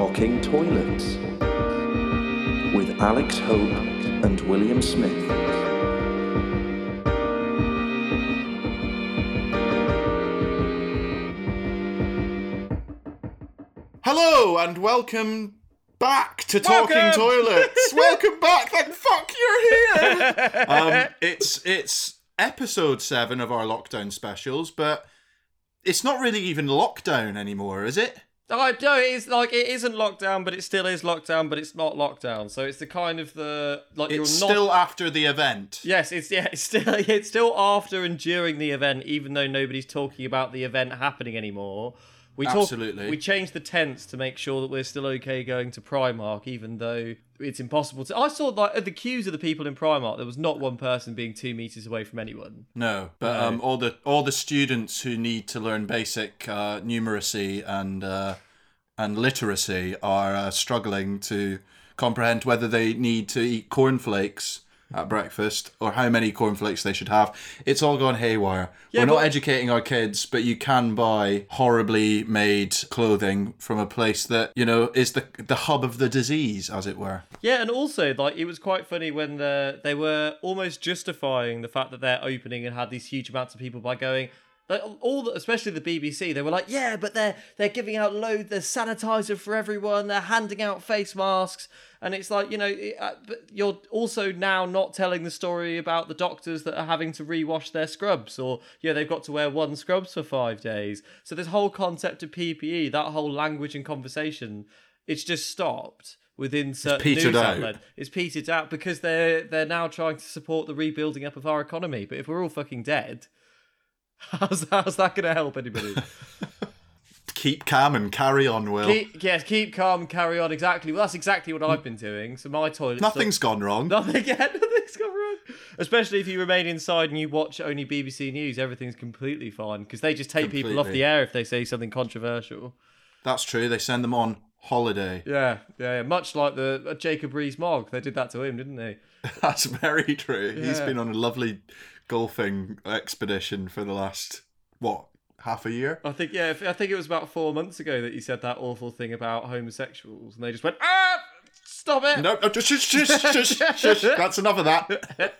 Talking Toilets with Alex Hope and William Smith. Hello and welcome back to Talking Welcome! Toilets. welcome back. Thank fuck you're here. um, it's it's episode seven of our lockdown specials, but it's not really even lockdown anymore, is it? I no, it's like it isn't lockdown, but it still is lockdown, but it's not lockdown. So it's the kind of the like It's you're not. still after the event. Yes, it's yeah, it's still it's still after and during the event, even though nobody's talking about the event happening anymore. We talk, Absolutely. We changed the tense to make sure that we're still okay going to Primark, even though it's impossible to. I saw like the queues of the people in Primark, there was not one person being two meters away from anyone. No, but No. um, all the all the students who need to learn basic uh, numeracy and uh, and literacy are uh, struggling to comprehend whether they need to eat cornflakes at breakfast or how many cornflakes they should have. It's all gone haywire. Yeah, We're not but- educating our kids, but you can buy horribly made clothing from a place that you know is the the hub of the disease, as it were. Yeah, and also like it was quite funny when the they were almost justifying the fact that they're opening and had these huge amounts of people by going. Like all, the, especially the BBC, they were like, "Yeah, but they're they're giving out loads. There's sanitizer for everyone. They're handing out face masks." And it's like, you know, it, uh, but you're also now not telling the story about the doctors that are having to rewash their scrubs, or yeah, they've got to wear one scrubs for five days. So this whole concept of PPE, that whole language and conversation, it's just stopped within certain news out. outlet. It's petered out because they're they're now trying to support the rebuilding up of our economy. But if we're all fucking dead, how's how's that going to help anybody? Keep calm and carry on, Will. keep, yes, keep calm, and carry on. Exactly. Well, that's exactly what I've been doing. So my toilet. Nothing's gone wrong. Nothing yet. Nothing's gone wrong. Especially if you remain inside and you watch only BBC News, everything's completely fine because they just take people off the air if they say something controversial. That's true. They send them on holiday. Yeah, yeah, yeah. Much like the uh, Jacob Rees-Mogg, they did that to him, didn't they? That's very true. He's been on a lovely golfing expedition for the last what half a year. I think yeah, I think it was about four months ago that you said that awful thing about homosexuals, and they just went ah, stop it. No, no just, shush, shush, shush, shush. That's enough of that.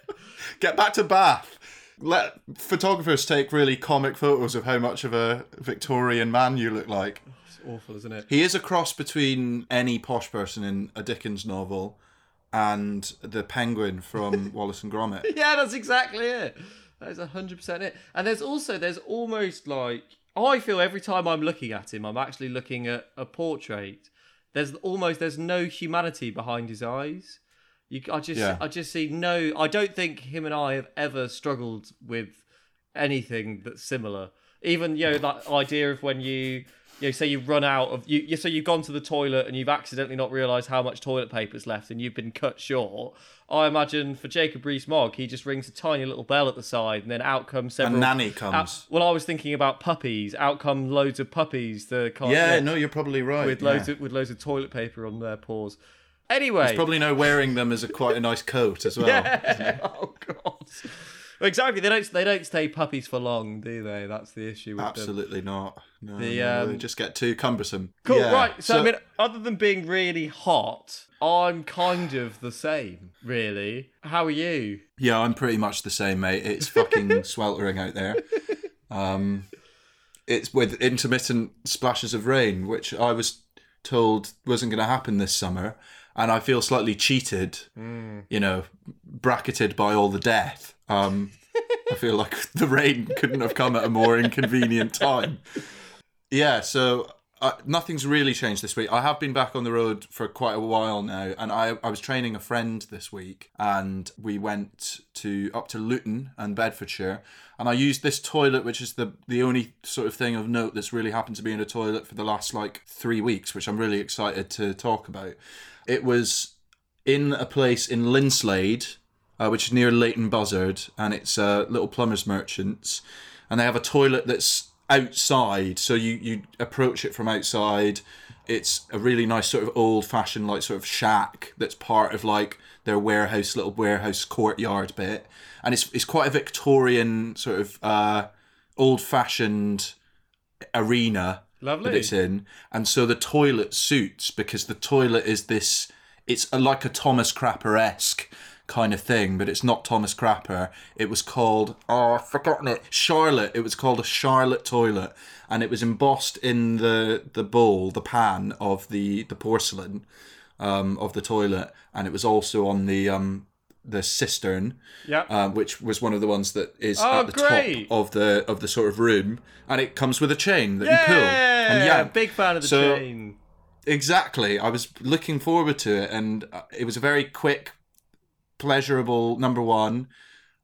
Get back to Bath. Let photographers take really comic photos of how much of a Victorian man you look like. It's awful, isn't it? He is a cross between any posh person in a Dickens novel and the penguin from Wallace and Gromit. Yeah, that's exactly it. That is hundred percent it. And there's also there's almost like I feel every time I'm looking at him, I'm actually looking at a portrait. There's almost there's no humanity behind his eyes. You, I just Yeah. I just see no. I don't think him and I have ever struggled with anything that's similar. Even you know that idea of when you you know, say you run out of you, you so you've gone to the toilet and you've accidentally not realised how much toilet paper's left and you've been cut short. I imagine for Jacob Rees-Mogg, he just rings a tiny little bell at the side and then out come A several. nanny comes. out- well, I was thinking about puppies. Out come loads of puppies. The car, yeah, no, you're probably right. with yeah. loads of with loads of toilet paper on their paws. Anyway, Probably no wearing them as a quite a nice coat as well. yeah. oh god. Exactly. They don't. They don't stay puppies for long, do they? That's the issue with them. Absolutely not. No, The, no, um, they just get too cumbersome. Cool. Yeah. Right. So, I mean, other than being really hot, I'm kind of the same, really. How are you? yeah, I'm pretty much the same, mate. It's fucking sweltering out there. Um, it's with intermittent splashes of rain, which I was told wasn't going to happen this summer, and I feel slightly cheated. Hmm. You know, bracketed by all the death. Um, I feel like the rain couldn't have come at a more inconvenient time. Yeah, so uh, nothing's really changed this week. I have been back on the road for quite a while now, and I, I was training a friend this week, and we went to up to Luton and Bedfordshire, and I used this toilet, which is the the only sort of thing of note that's really happened to be in a toilet for the last like three weeks, which I'm really excited to talk about. It was in a place in Linslade, uh, which is near Leighton Buzzard, and it's uh, Little Plumbers Merchants, and they have a toilet that's outside, so you you approach it from outside. It's a really nice sort of old fashioned like sort of shack that's part of like their warehouse little warehouse courtyard bit, and it's it's quite a Victorian sort of uh, old fashioned arena Lovely. that it's in, and so the toilet suits because the toilet is this. It's a, like a Thomas Crapper esque kind of thing, but it's not Thomas Crapper. It was called oh I've forgotten it Charlotte. It was called a Charlotte toilet, and it was embossed in the the bowl, the pan of the the porcelain um, of the toilet, and it was also on the um, the cistern yeah, uh, which was one of the ones that is Oh, at the great. top of the of the sort of room, and it comes with a chain that yeah, you pull and yank. big fan of the So- chain. Exactly. I was looking forward to it, and uh, it was a very quick, pleasurable number one.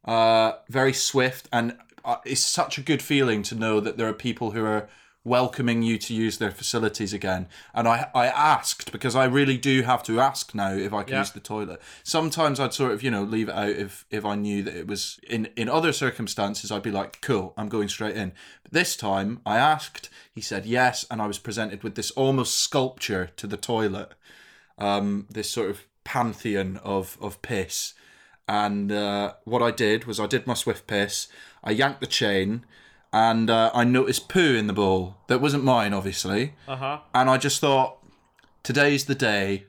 Uh, very swift, and uh, it's such a good feeling to know that there are people who are welcoming you to use their facilities again. And I, I asked because I really do have to ask now if I can Yeah. use the toilet. Sometimes I'd sort of you know leave it out if if I knew that it was in in other circumstances I'd be like cool I'm going straight in. But this time I asked, he said yes, and I was presented with this almost sculpture to the toilet, um, this sort of pantheon of of piss. And uh, what I did was I did my swift piss. I yanked the chain, and uh, I noticed poo in the bowl that wasn't mine, obviously. Uh huh. And I just thought, today's the day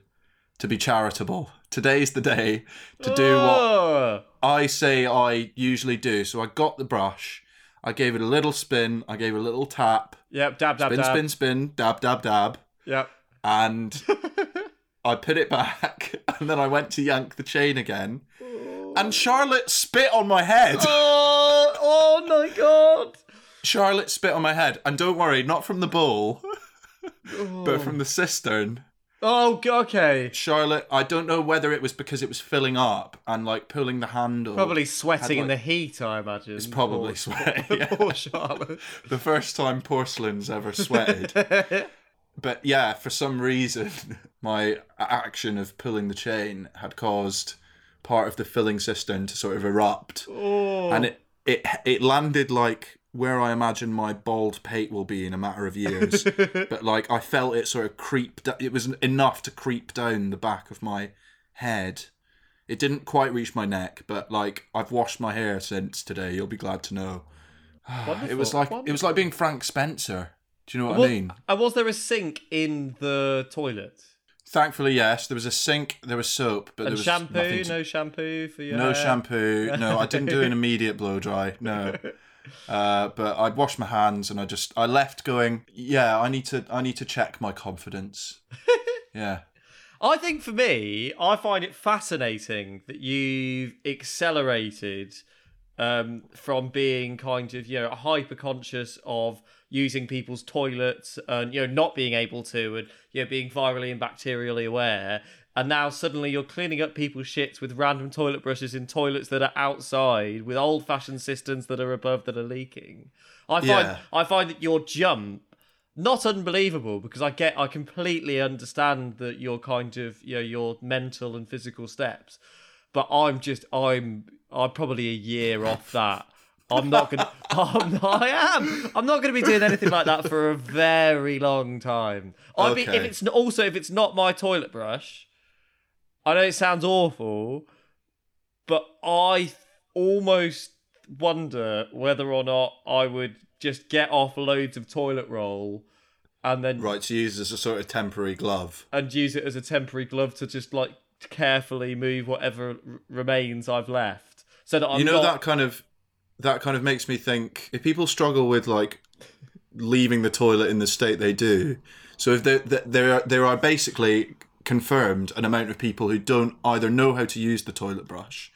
to be charitable. Today's the day to do what I say I usually do. So I got the brush, I gave it a little spin, I gave it a little tap, Yep. Dab dab spin, dab. spin, spin, dab, dab, dab, Yep. and I put it back, and then I went to yank the chain again, and Charlotte spit on my head. Oh, oh my god. Charlotte spit on my head, and don't worry, not from the bowl, but from the cistern. Oh, okay. Charlotte, I don't know whether it was because it was filling up and like pulling the handle. Probably sweating in like- the heat, I imagine. It's probably Poor- sweat. yeah. Poor Charlotte. the first time porcelain's ever sweated. But yeah, for some reason, my action of pulling the chain had caused part of the filling cistern to sort of erupt, oh. and it it it landed like where I imagine my bald pate will be in a matter of years. but like I felt it sort of creep. It was enough to creep down the back of my head. It didn't quite reach my neck, but like I've washed my hair since today. You'll be glad to know. It was Wonderful, like it was like being Frank Spencer. Do you know what Was- I mean? And was there a sink in the toilet? Thankfully, yes. There was a sink. There was soap, but there And was shampoo? to- No shampoo for your no hair? shampoo. No, I didn't do an immediate blow dry. No, uh, but I'd washed my hands and I just I left going. Yeah, I need to I need to check my confidence. Yeah, I think for me, I find it fascinating that you've accelerated um, from being kind of you know hyper conscious of using people's toilets and you know not being able to and you know being virally and bacterially aware and now suddenly you're cleaning up people's shits with random toilet brushes in toilets that are outside with old fashioned cisterns that are above that are leaking i find Yeah. i find that your jump not unbelievable because I get I completely understand that your kind of you know your mental and physical steps, but I'm just I'm I'm probably a year off that. I'm not gonna. I'm not, I am. I'm not gonna be doing anything like that for a very long time. I mean, if it's also if it's not my toilet brush, I know it sounds awful, but I almost wonder whether or not I would just get off loads of toilet roll and then right. To use as a sort of temporary glove. and use it as a temporary glove to just like carefully move whatever r- remains I've left, so that I'm you know not. that kind of that kind of makes me think if people struggle with like leaving the toilet in the state they do so if there there- are there are basically confirmed an amount of people who don't either know how to use the toilet brush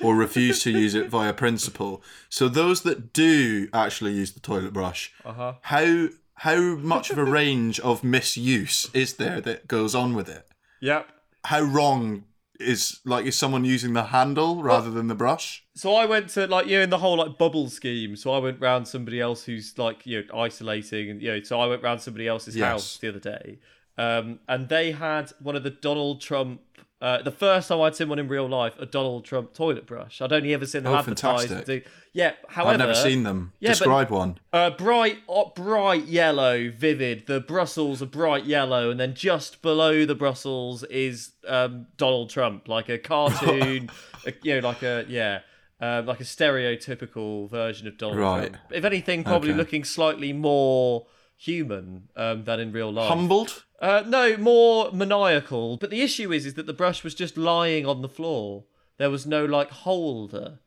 or refuse to use it via principle so those that do actually use the toilet brush Uh-huh. how how much of a range of misuse is there that goes on with it Yep. how wrong is like is someone using the handle rather than the brush So I went to like you know in the whole like bubble scheme. So I went round somebody else who's like you know isolating and you know. So I went round somebody else's Yes. house the other day, um, and they had one of the Donald Trump. Uh, the first time I'd seen one in real life, a Donald Trump toilet brush. I'd only ever seen them Oh, advertised. fantastic. Do- Yeah, however, I've never seen them. Yeah, but- Describe one. Uh, bright, uh, bright yellow, vivid. The Brussels are bright yellow, and then just below the Brussels is um, Donald Trump, like a cartoon, a, you know, like a yeah, um, like a stereotypical version of Donald Right. Trump. If anything, probably Okay. looking slightly more human um, than in real life. Humbled? Uh, no, more maniacal. But the issue is, is that the brush was just lying on the floor. There was no like holder,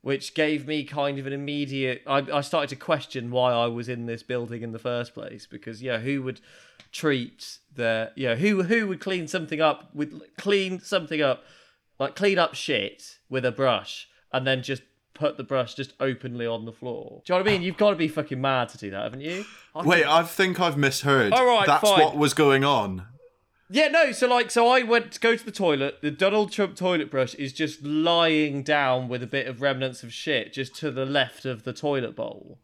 which gave me kind of an immediate. I, I started to question why I was in this building in the first place because yeah, who would treat their yeah who who would clean something up with clean something up like clean up shit with a brush and then just put the brush just openly on the floor. Do you know what I mean? You've got to be fucking mad to do that, haven't you? I Wait, I think I've misheard. All right, That's fine. what was going on. Yeah, no. So like, so I went to go to the toilet. The Donald Trump toilet brush is just lying down with a bit of remnants of shit just to the left of the toilet bowl.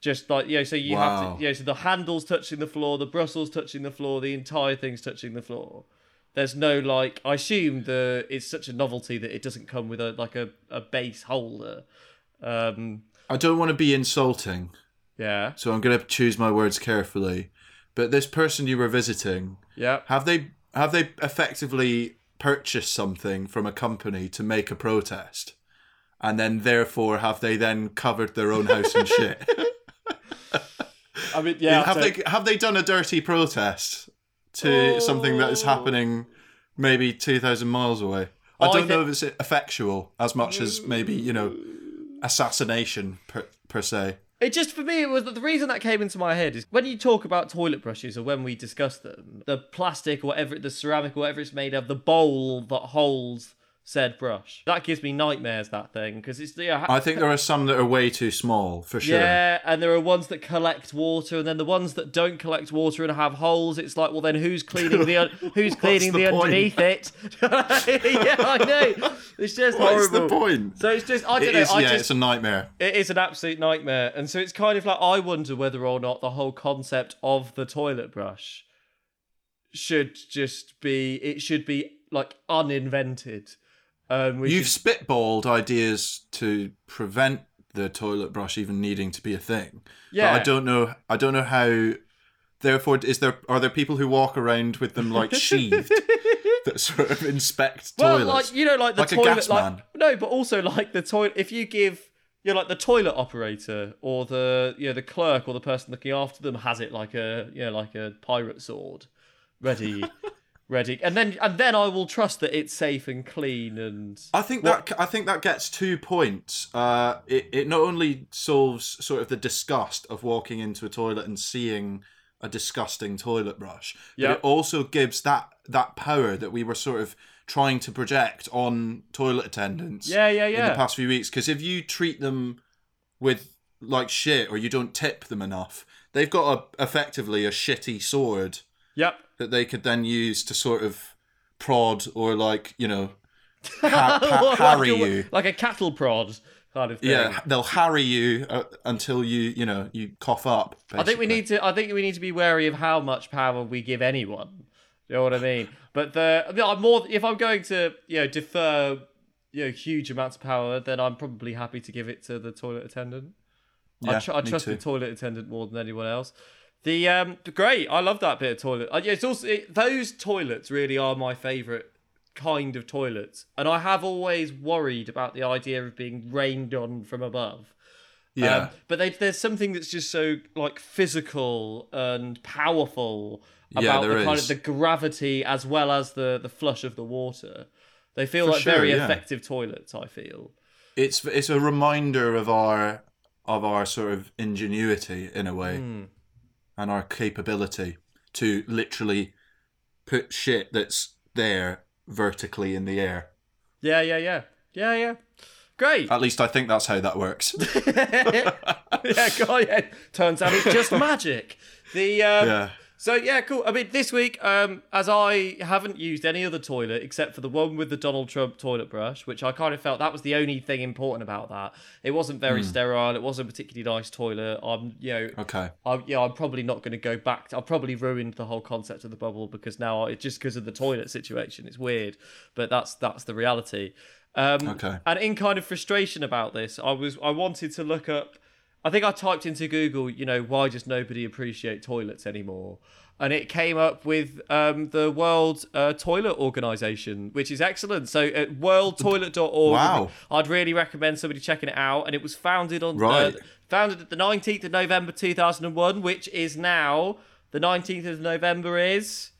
Just like you know, so you have Wow. to, you know, so the handle's touching the floor, the bristle's touching the floor, the entire thing's touching the floor. There's no like, I assume the it's such a novelty that it doesn't come with a like a, a base holder. Um, I don't want to be insulting, yeah, so I'm going to choose my words carefully. But this person you were visiting, yeah. have they have they effectively purchased something from a company to make a protest? And then therefore have they then covered their own house in shit? I mean, yeah. have so- they have they done a dirty protest to something that is Oh. happening maybe two thousand miles away? I oh, I don't thi- know if it's effectual as much as maybe you know assassination per, per se. It just for me it was the reason that came into my head is when you talk about toilet brushes or when we discuss them, the plastic or whatever the ceramic or whatever it's made of, the bowl that holds said brush. That gives me nightmares that thing because it's yeah, I think there are some that are way too small for sure. yeah, and there are ones that collect water, and then the ones that don't collect water and have holes. It's like, well, then who's cleaning the un- who's cleaning the the, underneath it? yeah, I know. It's just What's horrible. the point? So it's just I don't It know. is, I yeah, just it's a nightmare. it is an absolute nightmare. And so it's kind of like I wonder whether or not the whole concept of the toilet brush should just be it should be like uninvented. Um You've should, spitballed ideas to prevent the toilet brush even needing to be a thing. Yeah. But I don't know. I don't know how. Therefore, is there are there people who walk around with them like sheathed that sort of inspect well, toilets? like you know, like the Like toilet, gas like man. no, but also like the toilet. If you give, you know, like the toilet operator or the you know the clerk or the person looking after them has it like a you know like a pirate sword, ready, ready, and then and then I will trust that it's safe and clean and I think that I think that gets two points. Uh, it it not only solves sort of the disgust of walking into a toilet and seeing a disgusting toilet brush, but it also gives that that power that we were sort of trying to project on toilet attendants. Yeah, yeah, yeah. In the past few weeks, because if you treat them with like shit or you don't tip them enough, they've got a, effectively a shitty sword Yep. That they could then use to sort of prod or like you know ha- ha- Like harry a- you. like a cattle prod kind of thing. Yeah, they'll harry you uh, until you you know you cough up. I think we need to. I think we need to be wary of how much power we give anyone. You know what I mean? But the I mean, I'm more if I'm going to you know defer you know huge amounts of power, then I'm probably happy to give it to the toilet attendant. I, Yeah, tr- I trust the toilet attendant more than anyone else. The um, great, I love that bit of toilet. Uh, yeah, it's also it, those toilets really are my favourite kind of toilets, and I have always worried about the idea of being rained on from above. Yeah, Um, but they, there's something that's just so like physical and powerful Yeah, about there the kind of the gravity as well as the the flush of the water. They feel For like sure, very yeah. effective toilets. I feel. it's it's a reminder of our of our sort of ingenuity in a way Hmm. And our capability to literally put shit that's there vertically in the air. Yeah, yeah, yeah, yeah, yeah. Great. At least I think that's how that works. yeah. Turns out it's just magic. The um, yeah. So yeah, cool. I mean, this week, um, as I haven't used any other toilet except for the one with the Donald Trump toilet brush, which I kind of felt that was the only thing important about that. It wasn't very sterile. It wasn't a particularly nice toilet. I'm, you know, Okay. I, yeah, I'm probably not going to go back. I've probably ruined the whole concept of the bubble because now it's just because of the toilet situation. It's weird, but that's that's the reality. Um, Okay. And in kind of frustration about this, I was I wanted to look up. I think I typed into Google, you know, why does nobody appreciate toilets anymore? And it came up with um, the World uh, Toilet Organization, which is excellent. So at worldtoilet.org, Wow. I'd really recommend somebody checking it out. And it was founded on uh, Founded at the 19th of November 2001, which is now the 19th of November is.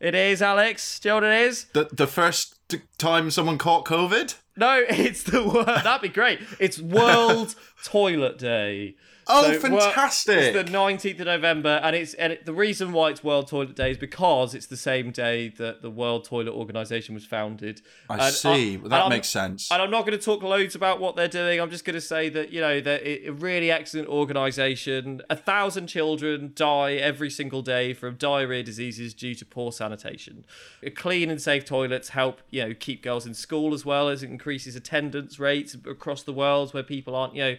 It is, Alex. Do you know what it is? The the first time someone caught COVID. No, it's the word. That'd be great. It's World Toilet Day. Oh, So, fantastic! It's the 19th of November, and it's and it, the reason why it's World Toilet Day is because it's the same day that the World Toilet Organization was founded. I And see. and that I'm- makes sense. And I'm not going to talk loads about what they're doing. I'm just going to say that you know they're a a really excellent organisation. A thousand children die every single day from diarrhea diseases due to poor sanitation. Clean and safe toilets help you know keep girls in school as well as it increases attendance rates across the world where people aren't you know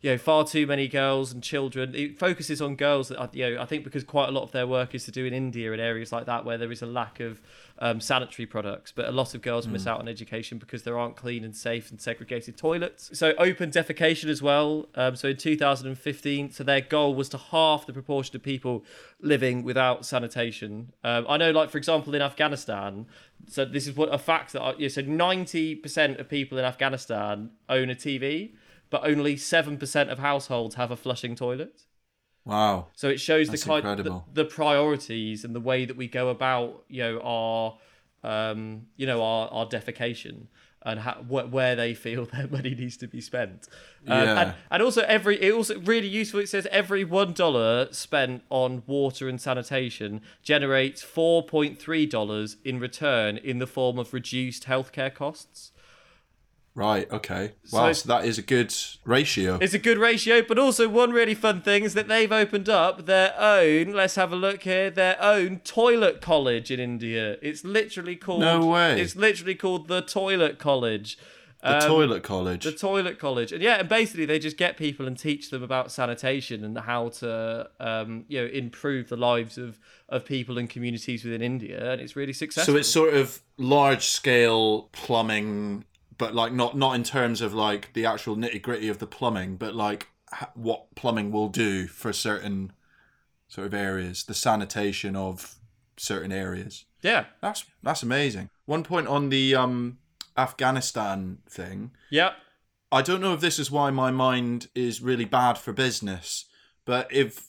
you know far too many girls and children. It focuses on girls that you know i think because quite a lot of their work is to do in india and areas like that where there is a lack of um, sanitary products. But a lot of girls miss out on education because there aren't clean and safe and segregated toilets. So open defecation as well um, so in 2015 so their goal was to halve the proportion of people living without sanitation. Um, i know like for example in afghanistan so this is what a fact that I, yeah, so 90% of people in afghanistan own a tv but only 7% of households have a flushing toilet. wow. So it shows That's the kind the, the priorities and the way that we go about, you know, our um, you know, our, our defecation and how, wh- where they feel their money needs to be spent. Um, Yeah. and, and also every it also really useful it says every 1 dollar spent on water and sanitation generates 4.3 dollars in return in the form of reduced healthcare costs. Right. Okay. Wow. So- So, that is a good ratio. It's a good ratio, but also one really fun thing is that they've opened up their own. Let's have a look here. Their own toilet college in India. It's literally called. No way. It's literally called the Toilet College. the Um, toilet college. The toilet college, and yeah, and basically they just get people and teach them about sanitation and how to, um, you know, improve the lives of of people and communities within India, and it's really successful. so it's sort of large scale plumbing, but like not not in terms of like the actual nitty gritty of the plumbing, but like h- what plumbing will do for certain sort of areas, the sanitation of certain areas. yeah, That's that's amazing. One point on the um Afghanistan thing. yep. I don't know if this is why my mind is really bad for business, but if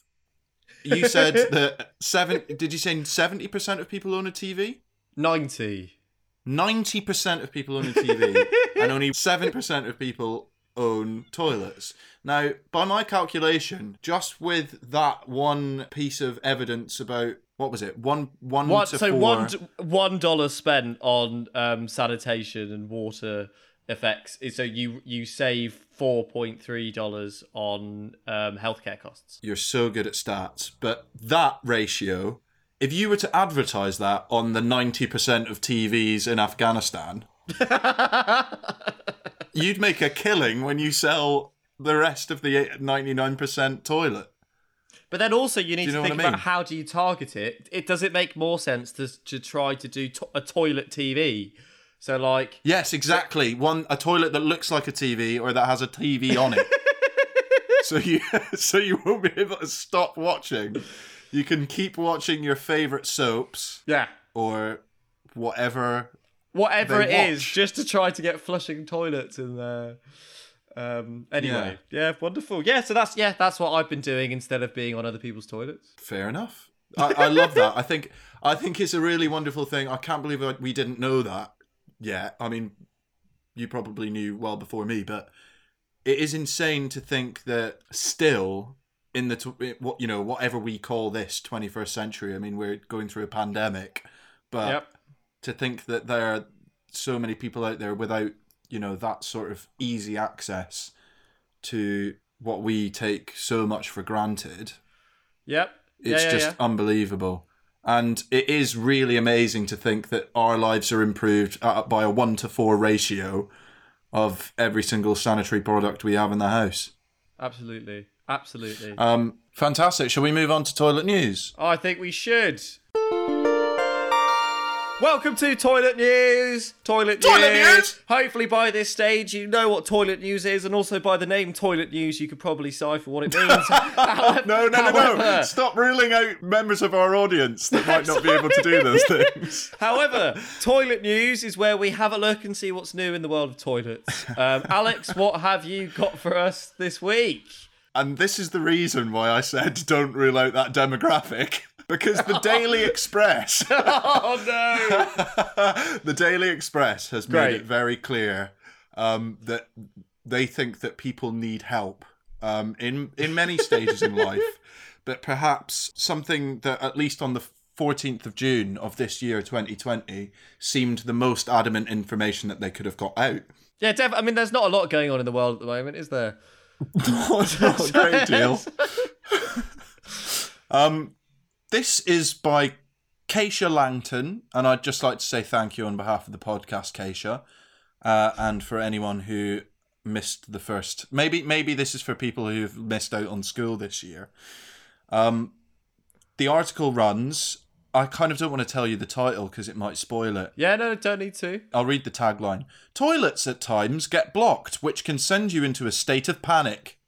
you said that seven, did you say seventy percent of people own a TV? Ninety. Ninety percent of people own a TV, and only seven percent of people own toilets. Now, by my calculation, just with that one piece of evidence about what was it, one one One, to so four, one one dollar spent on um, sanitation and water effects. is- So you you save four point three dollars on um, healthcare costs. You're so good at stats, but that ratio, if you were to advertise that on the 90% of TVs in Afghanistan, you'd make a killing when you sell the rest of the 99% toilet. But then also you need you to think I about how do you target it. It does it make more sense to to try to do to- a toilet TV. So like Yes, exactly. One a toilet that looks like a TV or that has a TV on it. so you so you won't be able to stop watching. You can keep watching your favorite soaps yeah. or whatever Whatever it is, watch. just to try to get flushing toilets in there. Um anyway. Yeah. wonderful. Yeah, so that's yeah, that's what I've been doing instead of being on other people's toilets. Fair enough. I, I love that. I think I think it's a really wonderful thing. I can't believe we didn't know that yet. I mean, you probably knew well before me, but it is insane to think that still in the tw- what you know whatever we call this 21st century. I mean, we're going through a pandemic, but Yep. to think that there are so many people out there without you know that sort of easy access to what we take so much for granted Yep. it's yeah, yeah, just yeah. unbelievable. And it is really amazing to think that our lives are improved uh, by a one to four ratio of every single sanitary product we have in the house. Absolutely. Absolutely. Um, fantastic. Shall we move on to toilet news? I think we should. Welcome to Toilet News. Toilet, Toilet news. News! Hopefully, by this stage, you know what Toilet News is, and also by the name Toilet News, you could probably decipher what it means. However- No, no, no, no. Stop ruling out members of our audience that might not be able to do those things. However, Toilet News is where we have a look and see what's new in the world of toilets. Um, Alex, what have you got for us this week? And this is the reason why I said don't rule out that demographic. Because the Daily Express, oh no! the Daily Express has made Great. it very clear um, that they think that people need help um, in in many stages in life, but perhaps something that at least on the 14th of June of this year, 2020, seemed the most adamant information that they could have got out. Yeah, def- I mean, there's not a lot going on in the world at the moment, is there? Not a great deal. um, this is by Keisha Langton, and I'd just like to say thank you on behalf of the podcast, Keisha, uh, and for anyone who missed the first. Maybe maybe this is for people who've missed out on school this year. Um, the article runs. I kind of don't want to tell you the title because it might spoil it. Yeah, no, don't need to. I'll read the tagline. Toilets at times get blocked, which can send you into a state of panic.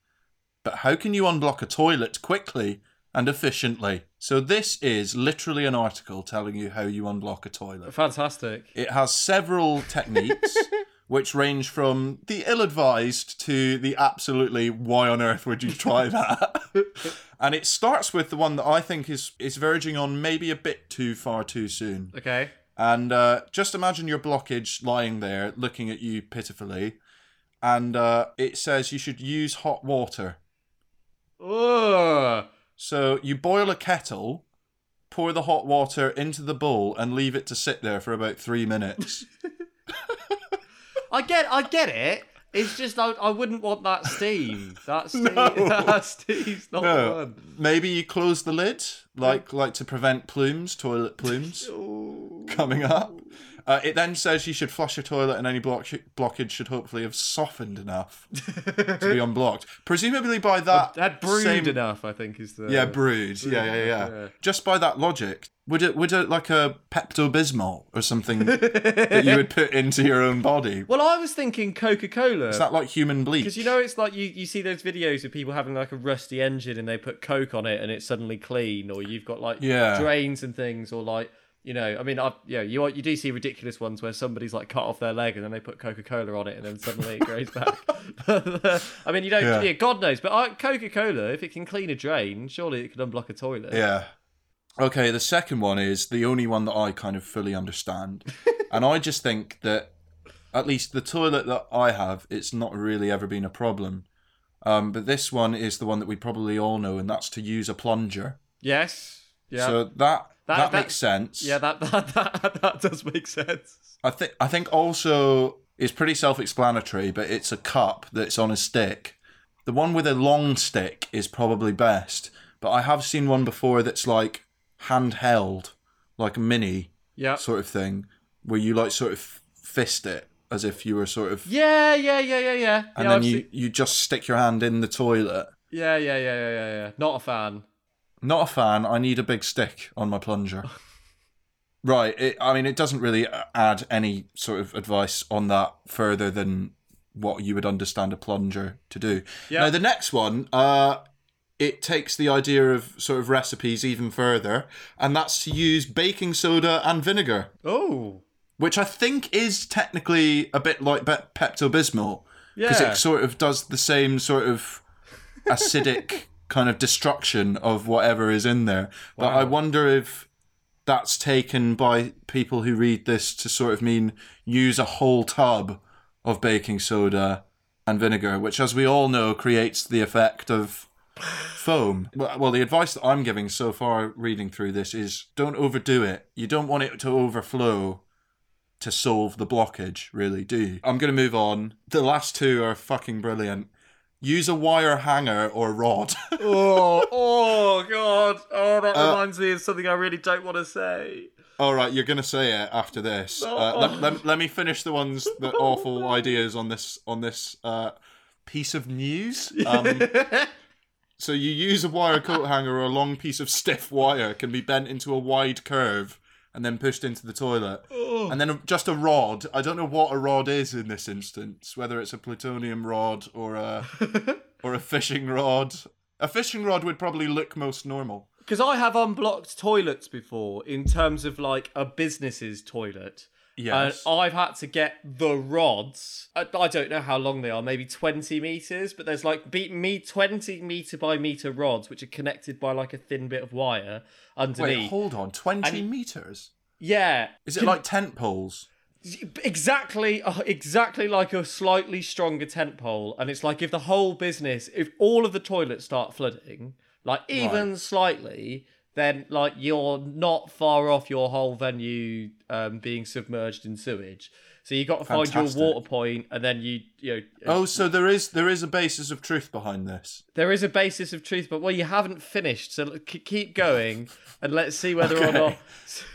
But how can you unblock a toilet quickly and efficiently? So, this is literally an article telling you how you unblock a toilet. Fantastic. It has several techniques, which range from the ill advised to the absolutely why on earth would you try that? and it starts with the one that I think is, is verging on maybe a bit too far too soon. Okay. And uh, just imagine your blockage lying there looking at you pitifully. And uh, it says you should use hot water. Ugh. So you boil a kettle, pour the hot water into the bowl, and leave it to sit there for about three minutes. I get, I get it. It's just I, I wouldn't want that steam. That steam, that steam's not No. fun. Maybe you close the lid, like like to prevent plumes, toilet plumes coming up. Uh, it then says you should flush your toilet, and any block- blockage should hopefully have softened enough to be unblocked. Presumably by that That brewed same- enough, I think, is the Yeah, brewed. Yeah, yeah, yeah, yeah. Just by that logic, would it would it like a Pepto Bismol or something that you would put into your own body? Well, I was thinking Coca Cola. Is that like human bleach? Because you know, it's like you, you see those videos of people having like a rusty engine and they put Coke on it and it's suddenly clean, or you've got like Yeah. drains and things, or like you know, I mean, I yeah, you you do see ridiculous ones where somebody's like cut off their leg and then they put Coca Cola on it and then suddenly it grows back. I mean, you don't, Yeah. yeah. God knows, but uh, Coca Cola, if it can clean a drain, surely it could unblock a toilet. Yeah. Okay, the second one is the only one that I kind of fully understand. and I just think that at least the toilet that I have, it's not really ever been a problem. Um, but this one is the one that we probably all know, and that's to use a plunger. Yes. Yeah. So that that, That- that- makes sense. yeah, that, that that that does make sense. I think I think also is pretty self-explanatory, but it's a cup that's on a stick. The one with a long stick is probably best, but I have seen one before that's like handheld, like a mini Yeah. sort of thing, where you like sort of fist it as if you were sort of, Yeah, yeah, yeah, yeah, yeah. and yeah, then I've you seen- you just stick your hand in the toilet. yeah, yeah, yeah, yeah, yeah, yeah. Not a fan. Not a fan. I need a big stick on my plunger. right. It, I mean, it doesn't really add any sort of advice on that further than what you would understand a plunger to do. Yeah. Now, the next one, uh, it takes the idea of sort of recipes even further, and that's to use baking soda and vinegar, Oh. which I think is technically a bit like Pepto Bismol because Yeah. it sort of does the same sort of acidic kind of destruction of whatever is in there. But I wonder if that's taken by people who read this to sort of mean use a whole tub of baking soda and vinegar, which, as we all know, creates the effect of foam. Well, well, the advice that I'm giving so far reading through this is don't overdo it. You don't want it to overflow to solve the blockage, really, do you? I'm going to move on. The last two are fucking brilliant. Use a wire hanger or rod. oh, oh, God. Oh, that Uh, reminds me of something I really don't want to say. All right, you're going to say it after this. Uh, let, let, let me finish the ones, the awful ideas on this on this uh, piece of news. Um, so you use a wire coat hanger or a long piece of stiff wire can be bent into a wide curve and then pushed into the toilet. And then just a rod. I don't know what a rod is in this instance, whether it's a plutonium rod or a or a fishing rod. A fishing rod would probably look most normal. Because I have unblocked toilets before in terms of like a business's toilet. Yes. And I've had to get the rods. I, I don't know how long they are, maybe 20 meters, but there's like be, me 20 meter by meter rods, which are connected by like a thin bit of wire underneath. Wait, hold on. 20 And- meters? yeah. Is it Can- like tent poles? exactly uh, exactly like a slightly stronger tent pole and it's like if the whole business if all of the toilets start flooding like even slightly then like you're not far off your whole venue um, being submerged in sewage so you got to find Fantastic. your water point and then you you know Oh, so there is there is a basis of truth behind this. there is a basis of truth but well you haven't finished so keep going and let's see whether or not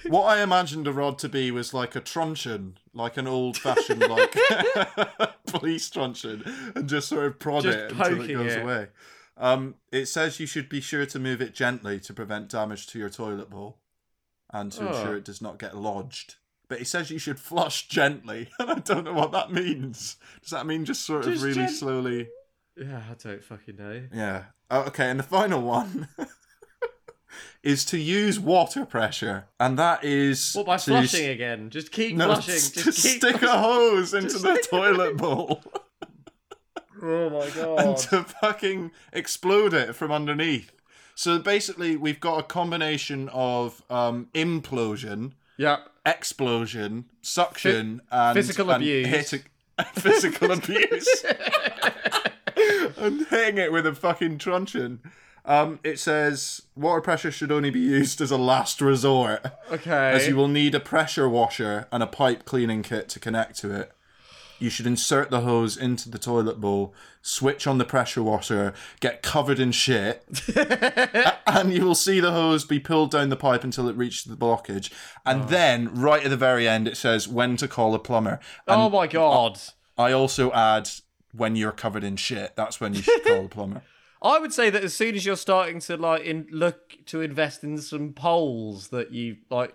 What I imagined a rod to be was like a truncheon, like an old fashioned like police truncheon, and just sort of prod Just it until it goes it. away. Um, it says you should be sure to move it gently to prevent damage to your toilet bowl and to Oh. ensure it does not get lodged. But it says you should flush gently, and I don't know what that means. Does that mean just sort of really gent- slowly? yeah i don't fucking know Yeah. Oh, okay, and the final one is to use water pressure, and that is what by flushing again just keep No, flushing to just keep stick a hose into the toilet bowl My and to fucking explode it from underneath. So basically, we've got a combination of um, implosion, yeah. explosion, suction, and physical and abuse. hitting- physical abuse, and hitting it with a fucking truncheon. Um, it says water pressure should only be used as a last resort, Okay. as you will need a pressure washer and a pipe cleaning kit to connect to it. You should insert the hose into the toilet bowl, switch on the pressure washer, get covered in shit, and you will see the hose be pulled down the pipe until it reaches the blockage. And Oh. then, right at the very end, it says when to call a plumber. And oh my god. I also add when you're covered in shit. That's when you should call a plumber. I would say that as soon as you're starting to like in look to invest in some poles that you like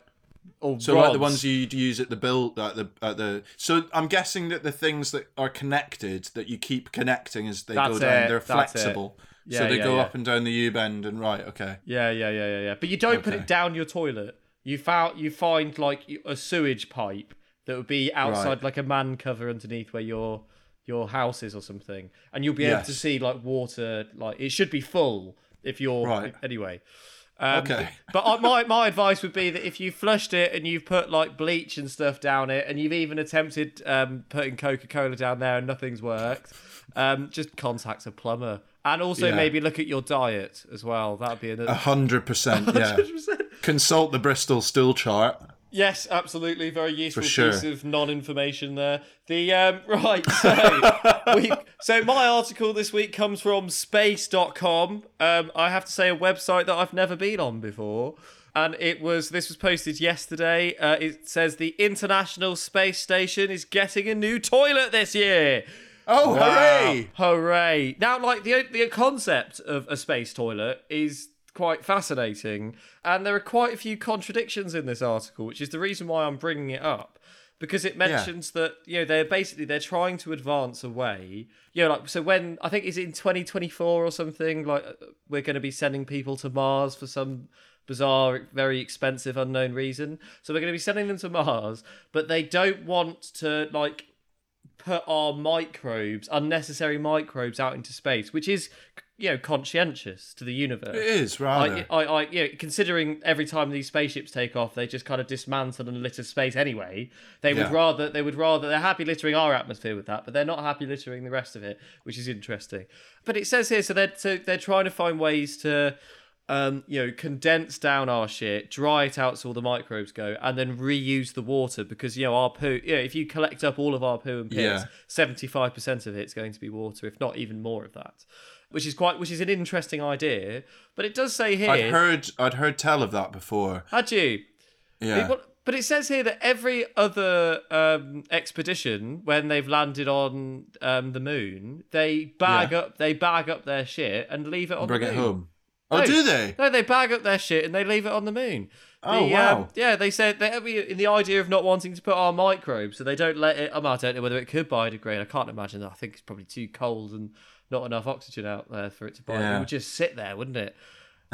or So like the ones you'd use at the build at the at the. So I'm guessing that the things that are connected that you keep connecting as they go down, it, they're that's flexible. Yeah, so they yeah, go yeah. up and down the U bend and right. Okay. Yeah, yeah, yeah, yeah, yeah. But you don't put it down your toilet. You found you find like a sewage pipe that would be outside Right. like a man cover underneath where your your house is or something, and you'll be able to see like water. Like it should be full if you're Right. anyway. Um, Okay. But I, my my advice would be that if you flushed it and you've put like bleach and stuff down it, and you've even attempted um, putting Coca Cola down there and nothing's worked, um, just contact a plumber. And also Yeah. maybe look at your diet as well. That'd be A hundred percent. Yeah. Consult the Bristol stool chart. Yes, absolutely. Very useful sure. piece of non-information there. The um, right, so we, so my article this week comes from space.com. Um, I have to say a website that I've never been on before. And it was this was posted yesterday. Uh, it says the International Space Station is getting a new toilet this year. Oh, Wow. hooray! Hooray! Now, like the the concept of a space toilet is quite fascinating, and there are quite a few contradictions in this article, which is the reason why I'm bringing it up because it mentions that you know they're basically they're trying to advance away. You know, like so when I think it's in 2024 or something like uh, we're going to be sending people to Mars for some bizarre, very expensive, unknown reason. So we're going to be sending them to Mars, but they don't want to like put our microbes, unnecessary microbes, out into space, which is, you know, conscientious to the universe. It is rather. I, I, I, you know, considering every time these spaceships take off, they just kind of dismantle and litter space anyway. They would rather, they would rather, they're happy littering our atmosphere with that, but they're not happy littering the rest of it, which is interesting. But it says here, so they're so they're trying to find ways to, um, you know, condense down our shit, dry it out so all the microbes go, and then reuse the water because you know our poo. Yeah, if you collect up all of our poo and piss, Yeah. seventy-five percent of it's going to be water, if not even more of that. Which is quite, which is an interesting idea. But it does say here, I'd heard I'd heard tell of that before. had you? Yeah. But, but it says here that every other um, expedition, when they've landed on um, the moon, they bag Yeah. up, they bag up their shit and leave it on Bring the it home. Oh, No. do they? No, they bag up their shit and they leave it on the moon. Oh, The, wow. um, yeah, they said they in the idea of not wanting to put our microbes, so they don't let it. I, mean, I don't know whether it could biodegrade. I can't imagine. that. I think it's probably too cold and not enough oxygen out there for it to biodegrade. Yeah. It would just sit there, wouldn't it?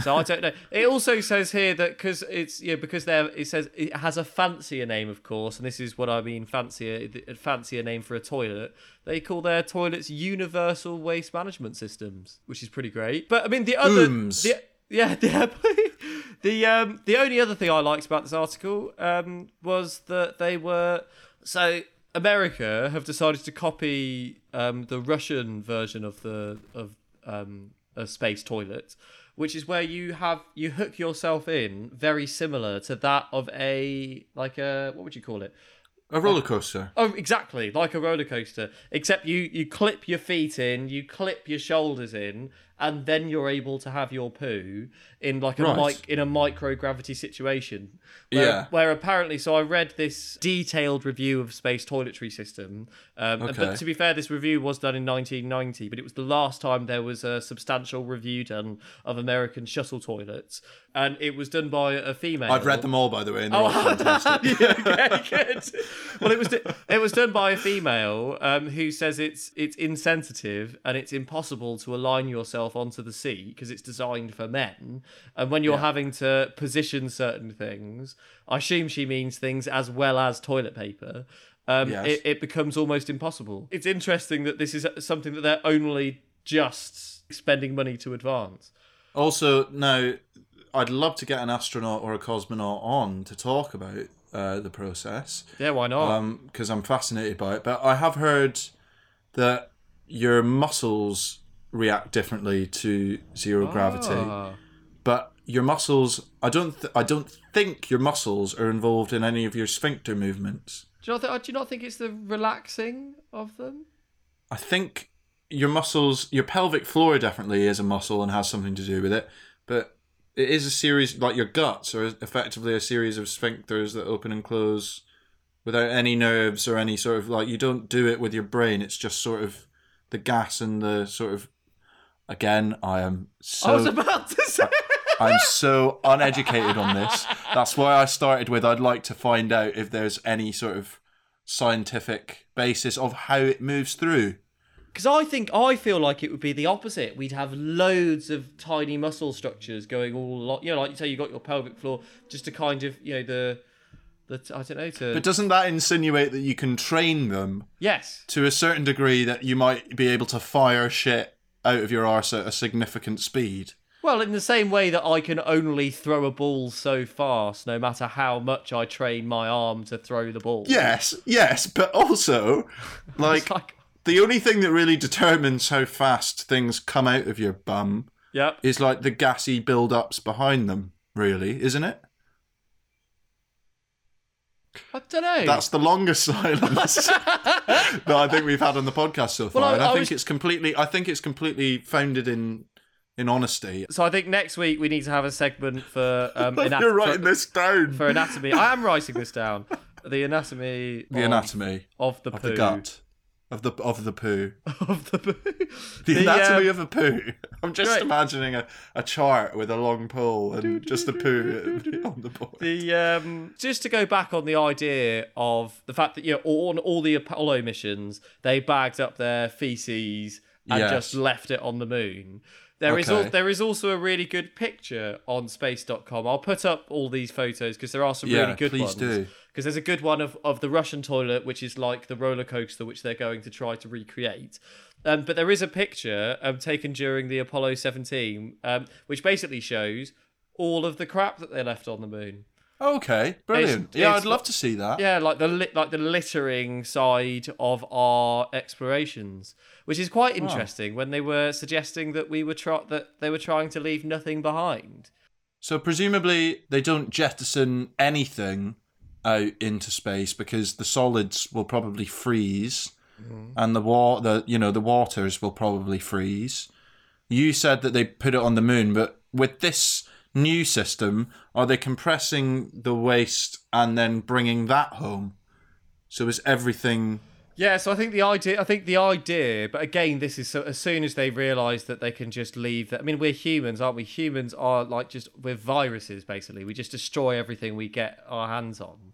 So I don't know. It also says here that because it's yeah because there it says it has a fancier name, of course, and this is what I mean fancier a fancier name for a toilet. They call their toilets universal waste management systems, which is pretty great. But I mean the other the, yeah the the um the only other thing I liked about this article um was that they were so America have decided to copy um the Russian version of the of um a space toilet which is where you have you hook yourself in very similar to that of a like a what would you call it A roller coaster. Oh, exactly, like a roller coaster. Except you you clip your feet in, you clip your shoulders in, and then you're able to have your poo in like a Right. mic in a microgravity situation. Where, Yeah. Where apparently, so I read this detailed review of space toiletry system. Um, Okay. But to be fair, this review was done in 1990, but it was the last time there was a substantial review done of American shuttle toilets, and it was done by a female. I've read them all, by the way, and Oh, fantastic. okay, good. Well, it was it was done by a female um, who says it's it's insensitive and it's impossible to align yourself onto the seat because it's designed for men. And when you're Yeah. having to position certain things, I assume she means things as well as toilet paper. Um, Yes. it, it becomes almost impossible. It's interesting that this is something that they're only just spending money to advance. Also, now I'd love to get an astronaut or a cosmonaut on to talk about uh, the process Yeah, why not? because I'm fascinated by it. But I have heard that your muscles react differently to zero gravity. Ah. But your muscles, I don't, th- I don't think your muscles are involved in any of your sphincter movements. Do you not think? Do you not think it's the relaxing of them? I think your muscles, your pelvic floor definitely is a muscle and has something to do with it, but it is a series like your guts are effectively a series of sphincters that open and close without any nerves or any sort of like you don't do it with your brain. It's just sort of the gas and the sort of again. I am so. I was about to say. I'm so uneducated on this. That's why I started with I'd like to find out if there's any sort of scientific basis of how it moves through. Because I think I feel like it would be the opposite. We'd have loads of tiny muscle structures going all along. You know, like you say, you got your pelvic floor, just to kind of you know the the I don't know to But doesn't that insinuate that you can train them yes. to a certain degree that you might be able to fire shit out of your arse at a significant speed? Well, in the same way that I can only throw a ball so fast, no matter how much I train my arm to throw the ball. Yes, yes, but also, like, like, the only thing that really determines how fast things come out of your bum yep. is like the gassy build ups behind them, really, isn't it? I don't know. That's the longest silence that I think we've had on the podcast so far. Well, I- and I, I think was- it's completely I think it's completely founded in in honesty. So I think next week we need to have a segment for um, ana- You're writing for, this down. for anatomy. I am writing this down. The anatomy. the of, anatomy of the of the gut. Of the of the poo. of the poo. The, The, anatomy um, of a poo. I'm just Right. imagining a, a chart with a long pole and just a poo on the board. The um, just to go back on the idea of the fact that you know on all the Apollo missions they bagged up their feces and Yes. just left it on the moon. There is al- Okay. there is also a really good picture on space.com. I'll put up all these photos because there are some Yeah, really good please ones. do. Because there's a good one of, of the Russian toilet, which is like the roller coaster, which they're going to try to recreate. Um, but there is a picture um, taken during the Apollo 17, um, which basically shows all of the crap that they left on the moon. Okay, brilliant. It's- yeah, it's- I'd love to see that. Yeah, like the lit, like the littering side of our explorations, which is quite interesting. When they were suggesting that we were try- that they were trying to leave nothing behind. So presumably they don't jettison anything out into space because the solids will probably freeze mm. and the wa- the you know the waters will probably freeze. You said that they put it on the moon, but with this new system, are they compressing the waste and then bringing that home? So is everything Yeah, so I think the idea, I think the idea, but again, this is so as soon as they realise that they can just leave. That I mean, we're humans, aren't we? Humans are like just we're viruses basically. We just destroy everything we get our hands on.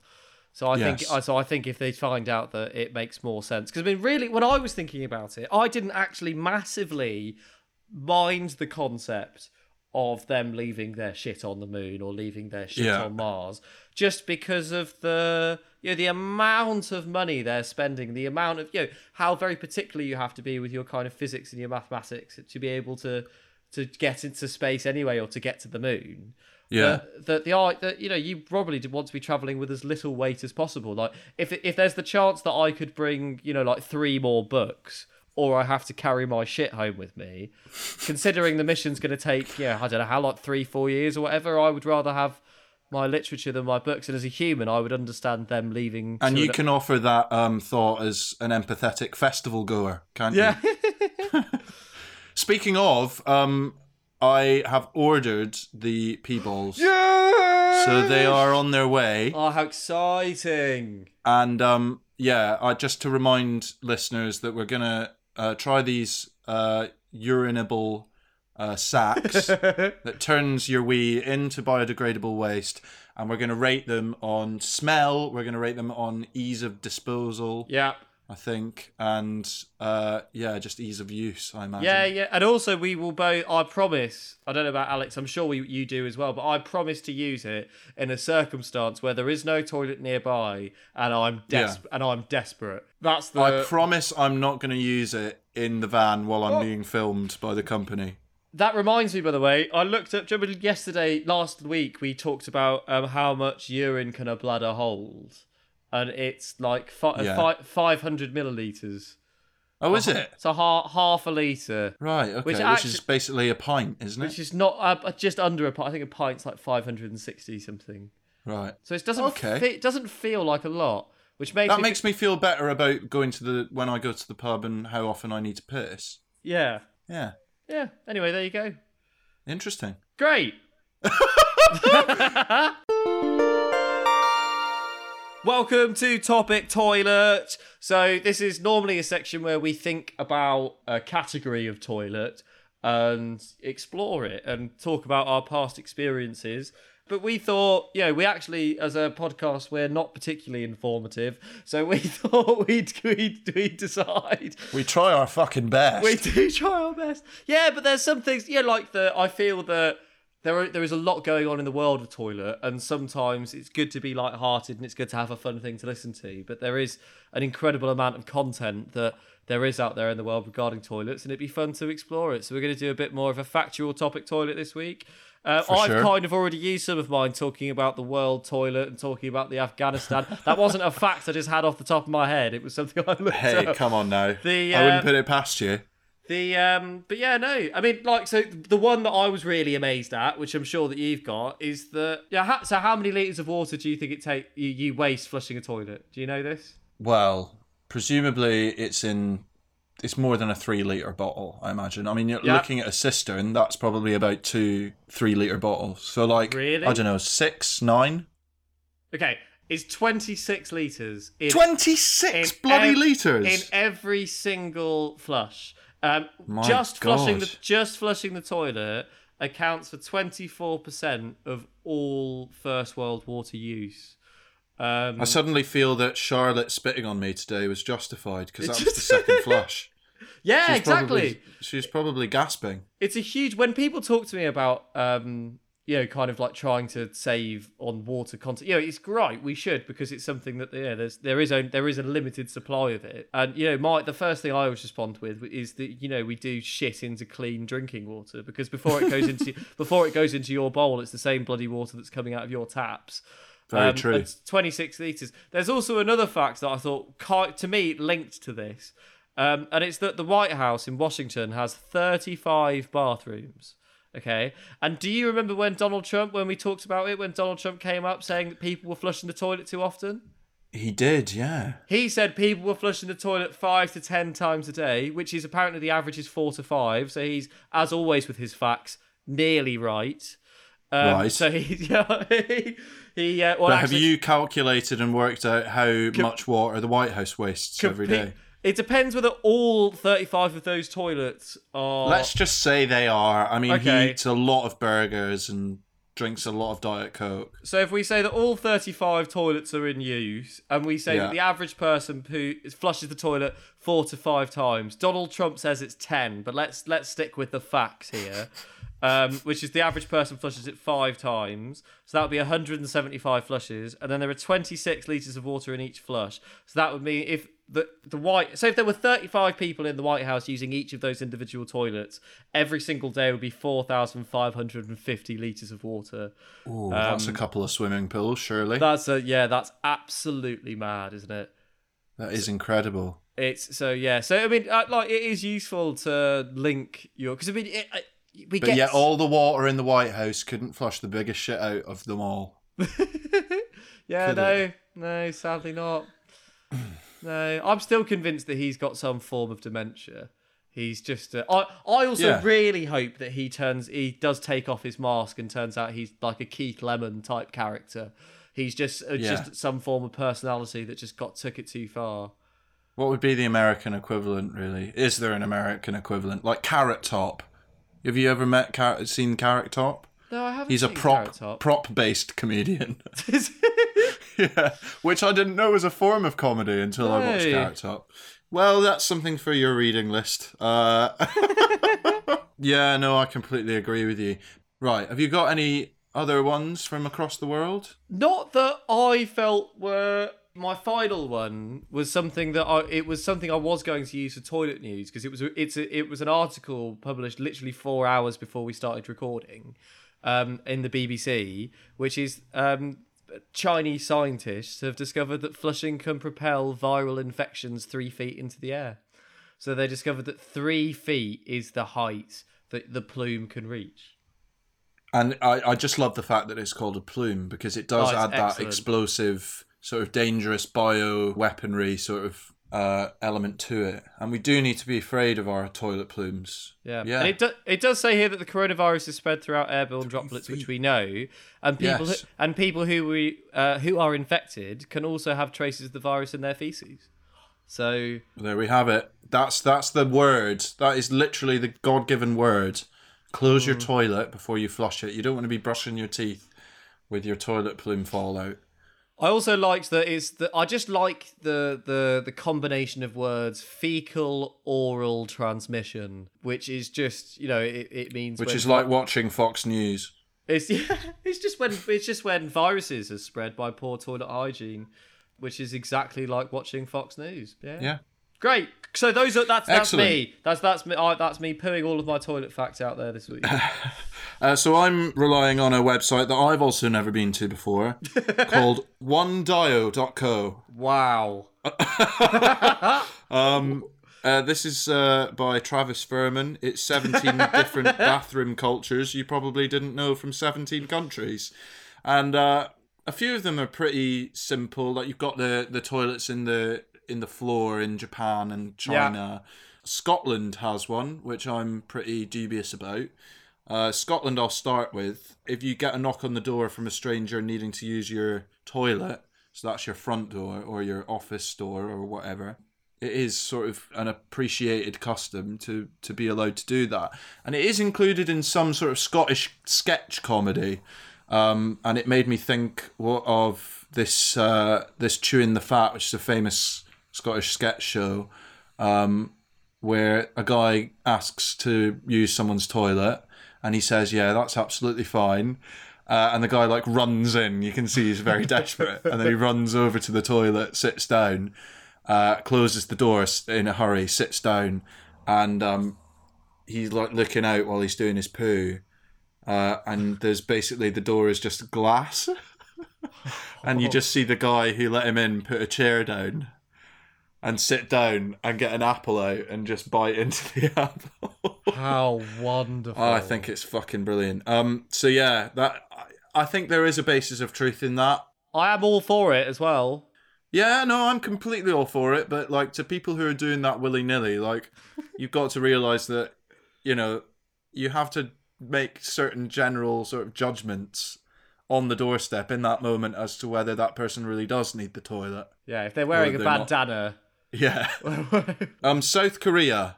So I Yes. think, so I think if they find out that it makes more sense, because I mean, really, when I was thinking about it, I didn't actually massively mind the concept of them leaving their shit on the moon or leaving their shit Yeah. on Mars, just because of the you know the amount of money they're spending, the amount of you know how very particular you have to be with your kind of physics and your mathematics to be able to to get into space anyway or to get to the moon. Yeah. That, that the art that you know you probably did want to be traveling with as little weight as possible. Like if if there's the chance that I could bring you know like three more books. Or I have to carry my shit home with me. Considering the mission's going to take, yeah, I don't know how, like three, four years or whatever. I would rather have my literature than my books. And as a human, I would understand them leaving. And you an- can offer that um, thought as an empathetic festival goer, can't yeah, you? Speaking of, um, I have ordered the pea balls. So they are on their way. Oh, how exciting! And um, yeah, uh, just to remind listeners that we're gonna uh, try these uh, urinable uh, sacks that turns your wee into biodegradable waste, and we're gonna rate them on smell. We're gonna rate them on ease of disposal. Yeah, I think, and uh, yeah, just ease of use. I imagine. yeah, yeah. And also, we will both. I promise. I don't know about Alex. I'm sure we, you do as well. But I promise to use it in a circumstance where there is no toilet nearby, and I'm des- Yeah. and I'm desperate. That's the. I promise I'm not going to use it in the van while I'm Oh. being filmed by the company. That reminds me, by the way, I looked up. remember yesterday, last week, we talked about um, how much urine can a bladder hold, and it's like fi- Yeah. fi- 500 milliliters. Oh, is it? So ha- half a liter, Right. Okay. Which Which, actu- is basically a pint, isn't it? which is not uh, just under a pint. I think a pint's like 560 something. Right. So it doesn't Okay. fe- it doesn't feel like a lot, which makes That me makes me feel better about going to the when I go to the pub and how often I need to piss. yeah Yeah. yeah. Anyway, there you go. Interesting. Great. Welcome to Topic Toilet. So, this is normally a section where we think about a category of toilet and explore it and talk about our past experiences. But we thought, you know, we actually, as a podcast, we're not particularly informative. So we thought we'd, we'd, we'd decide We try our fucking best. we do try our best. Yeah, but there's some things. Yeah, like the. I feel that there are, there is a lot going on in the world of toilet, and sometimes it's good to be light-hearted and it's good to have a fun thing to listen to. But there is an incredible amount of content that there is out there in the world regarding toilets, and it'd be fun to explore it. So we're going to do a bit more of a factual topic toilet this week. Uh, I've sure. kind of already used some of mine talking about the world toilet and talking about the Afghanistan. that wasn't a fact I just had off the top of my head. It was something I looked hey, up. come on now. The, I wouldn't uh, put it past you. The um, but yeah, no. I mean, like, so the one that I was really amazed at, which I'm sure that you've got, is that yeah. Ha- so how many liters of water do you think it take you, you waste flushing a toilet? Do you know this? Well, presumably it's in. It's more than a three liter bottle, I imagine. I mean, you're Yeah. looking at a cistern. That's probably about two three liter bottles. So, like, Really? I don't know, six, nine, Okay, it's 26 liters. In, twenty six in bloody ev- liters. in every single flush. Um, just flushing the just flushing the toilet accounts for 24% of all first world water use. Um, I suddenly feel that Charlotte spitting on me today was justified because that was the second flush. yeah, She's exactly. Probably, she was probably gasping. it's a huge when people talk to me about um you know kind of like trying to save on water content you know it's great we should because it's something that yeah there's there is a there is a limited supply of it and you know my the first thing i always respond with is that you know we do shit into clean drinking water because before it goes into before it goes into your bowl it's the same bloody water that's coming out of your taps Very um, true. It's 26 litres. There's also another fact that I thought, to me, linked to this. Um, and it's that the White House in Washington has 35 bathrooms. Okay. And do you remember when Donald Trump, when we talked about it, when Donald Trump came up saying that people were flushing the toilet too often? He did, yeah. He said people were flushing the toilet five to ten times a day, which is apparently the average is four to five. So he's, as always with his facts, nearly right. Um, Right. So he, yeah, he, he uh, well, But have you calculated and worked out how much water the White House wastes every Compe- day? It depends whether all 35 of those toilets are. Let's just say they are. I mean, Okay. he eats a lot of burgers and drinks a lot of Diet Coke. So if we say that all 35 toilets are in use, and we say Yeah. that the average person who flushes the toilet four to five times, Donald Trump says it's 10, but let's let's stick with the facts here. um, which is the average person flushes it five times. So that would be 175 flushes, and then there are 26 liters of water in each flush. So that would mean if the the white, so if there were 35 people in the White House using each of those individual toilets, every single day would be 4,550 liters of water. Ooh, that's a couple of swimming pools, surely. That's a yeah, that's absolutely mad, isn't it? that is incredible. It's so yeah. So I mean, uh, like it is useful to link your because I mean, it, I, we But get yet, all the water in the White House couldn't flush the biggest shit out of them all. yeah, could no, it? no, sadly not. no, I'm still convinced that he's got some form of dementia. He's just. Uh, I. I also Yeah. really hope that he turns. He does take off his mask and turns out he's like a Keith Lemon type character. He's just uh, Yeah. just some form of personality that just got took it too far. What would be the American equivalent, really? Is there an American equivalent? Like Carrot Top. Have you ever met, Car- seen Carrot Top? No, I haven't. He's a prop prop based comedian. yeah, which I didn't know was a form of comedy until I watched Hey. Carrot Top. Well, that's something for your reading list. Uh, yeah, no, I completely agree with you. Right, have you got any other ones from across the world? Not that I felt were my final one was something that I it was something I was going to use for toilet news because it was it's a, it was an article published literally four hours before we started recording um, in the BBC, which is um, Chinese scientists have discovered that flushing can propel viral infections three feet into the air. So they discovered that three feet is the height that the plume can reach. And I, I just love the fact that it's called a plume because it does Oh, add that explosive, sort of dangerous bio weaponry sort of uh, element to it. And we do need to be afraid of our toilet plumes. Yeah, Yeah. And it, do, it does say here that the coronavirus is spread throughout airborne droplets, which we know, and people Yes. who, and people who we uh, who are infected can also have traces of the virus in their feces. So There we have it. That's that's the word. That is literally the God given word. Close Mm. your toilet before you flush it. You don't want to be brushing your teeth with your toilet plume fallout. I also liked that it's the I just like the the the combination of words fecal oral transmission, which is just you know it, it means Which is like watching Fox News. It's yeah, it's just when it's just when viruses are spread by poor toilet hygiene, which is exactly like watching Fox News. Yeah. Yeah. Great. So those are that's that's Excellent. me. That's that's me. I, that's me pooing all of my toilet facts out there this week. Uh, so I'm relying on a website that I've also never been to before called onedio.co. wow. Um, uh, this is uh, by Travis Furman. It's 17 different bathroom cultures you probably didn't know from 17 countries. And uh, a few of them are pretty simple. Like you've got the, the toilets in the in the floor in Japan and China. Scotland has one, which I'm pretty dubious about. Uh, Scotland, I'll start with. If you get a knock on the door from a stranger needing to use your toilet, so that's your front door or your office door or whatever, it is sort of an appreciated custom to to be allowed to do that, and it is included in some sort of Scottish sketch comedy. Um, and it made me think of this uh, this chewing the fat, which is a famous Scottish sketch show, um, where a guy asks to use someone's toilet, and he says, "Yeah, that's absolutely fine." Uh, and the guy like runs in. You can see he's very desperate, and then he runs over to the toilet, sits down, uh, closes the door in a hurry, sits down, and um, he's like looking out while he's doing his poo. Uh, and there's basically the door is just glass, and you just see the guy who let him in put a chair down, and sit down and get an apple out and just bite into the apple. How wonderful. Oh, I think it's fucking brilliant. Um, so yeah, that I- I think there is a basis of truth in that. I am all for it as well. Yeah, no, I'm completely all for it. But like to people who are doing that willy nilly, like you've got to realize that you know you have to make certain general sort of judgments on the doorstep in that moment as to whether that person really does need the toilet. Yeah, if they're wearing a they're not. Yeah. Um, South Korea.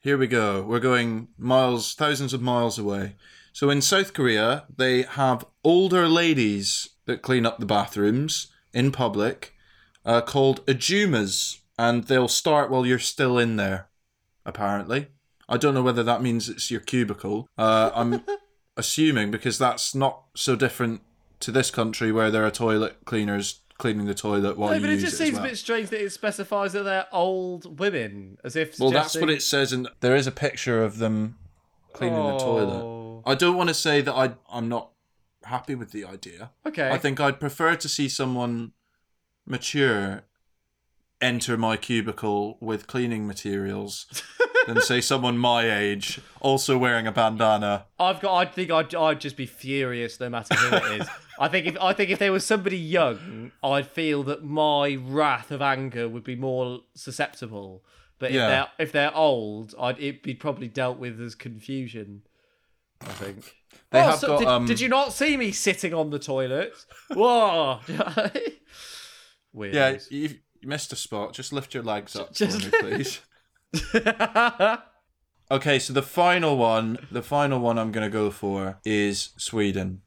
Here we go. We're going miles, thousands of miles away. So in South Korea, they have older ladies that clean up the bathrooms in public, uh, called ajumas, and they'll start while you're still in there. Apparently, I don't know whether that means it's your cubicle. Uh, I'm assuming because that's not so different to this country where there are toilet cleaners cleaning the toilet while No, you but it just it seems well. a bit strange that it specifies that they're old women, as if. Well, that's what it says, and there is a picture of them cleaning the toilet. Oh. I don't want to say that I I'm not happy with the idea. Okay. I think I'd prefer to see someone mature enter my cubicle with cleaning materials than say someone my age also wearing a bandana. I've got. I think I'd. I'd just be furious no matter who it is. I think if I think if there was somebody young, I'd feel that my wrath of anger would be more susceptible. But if Yeah. they're if they're old, I'd it'd be probably dealt with as confusion. I think. They Oh, have so got, did, um, did you not see me sitting on the toilet? Whoa. Weird. Yeah, you, you missed a spot. Just lift your legs up Just- for me, please. Okay, so the final one, the final one I'm going to go for is Sweden.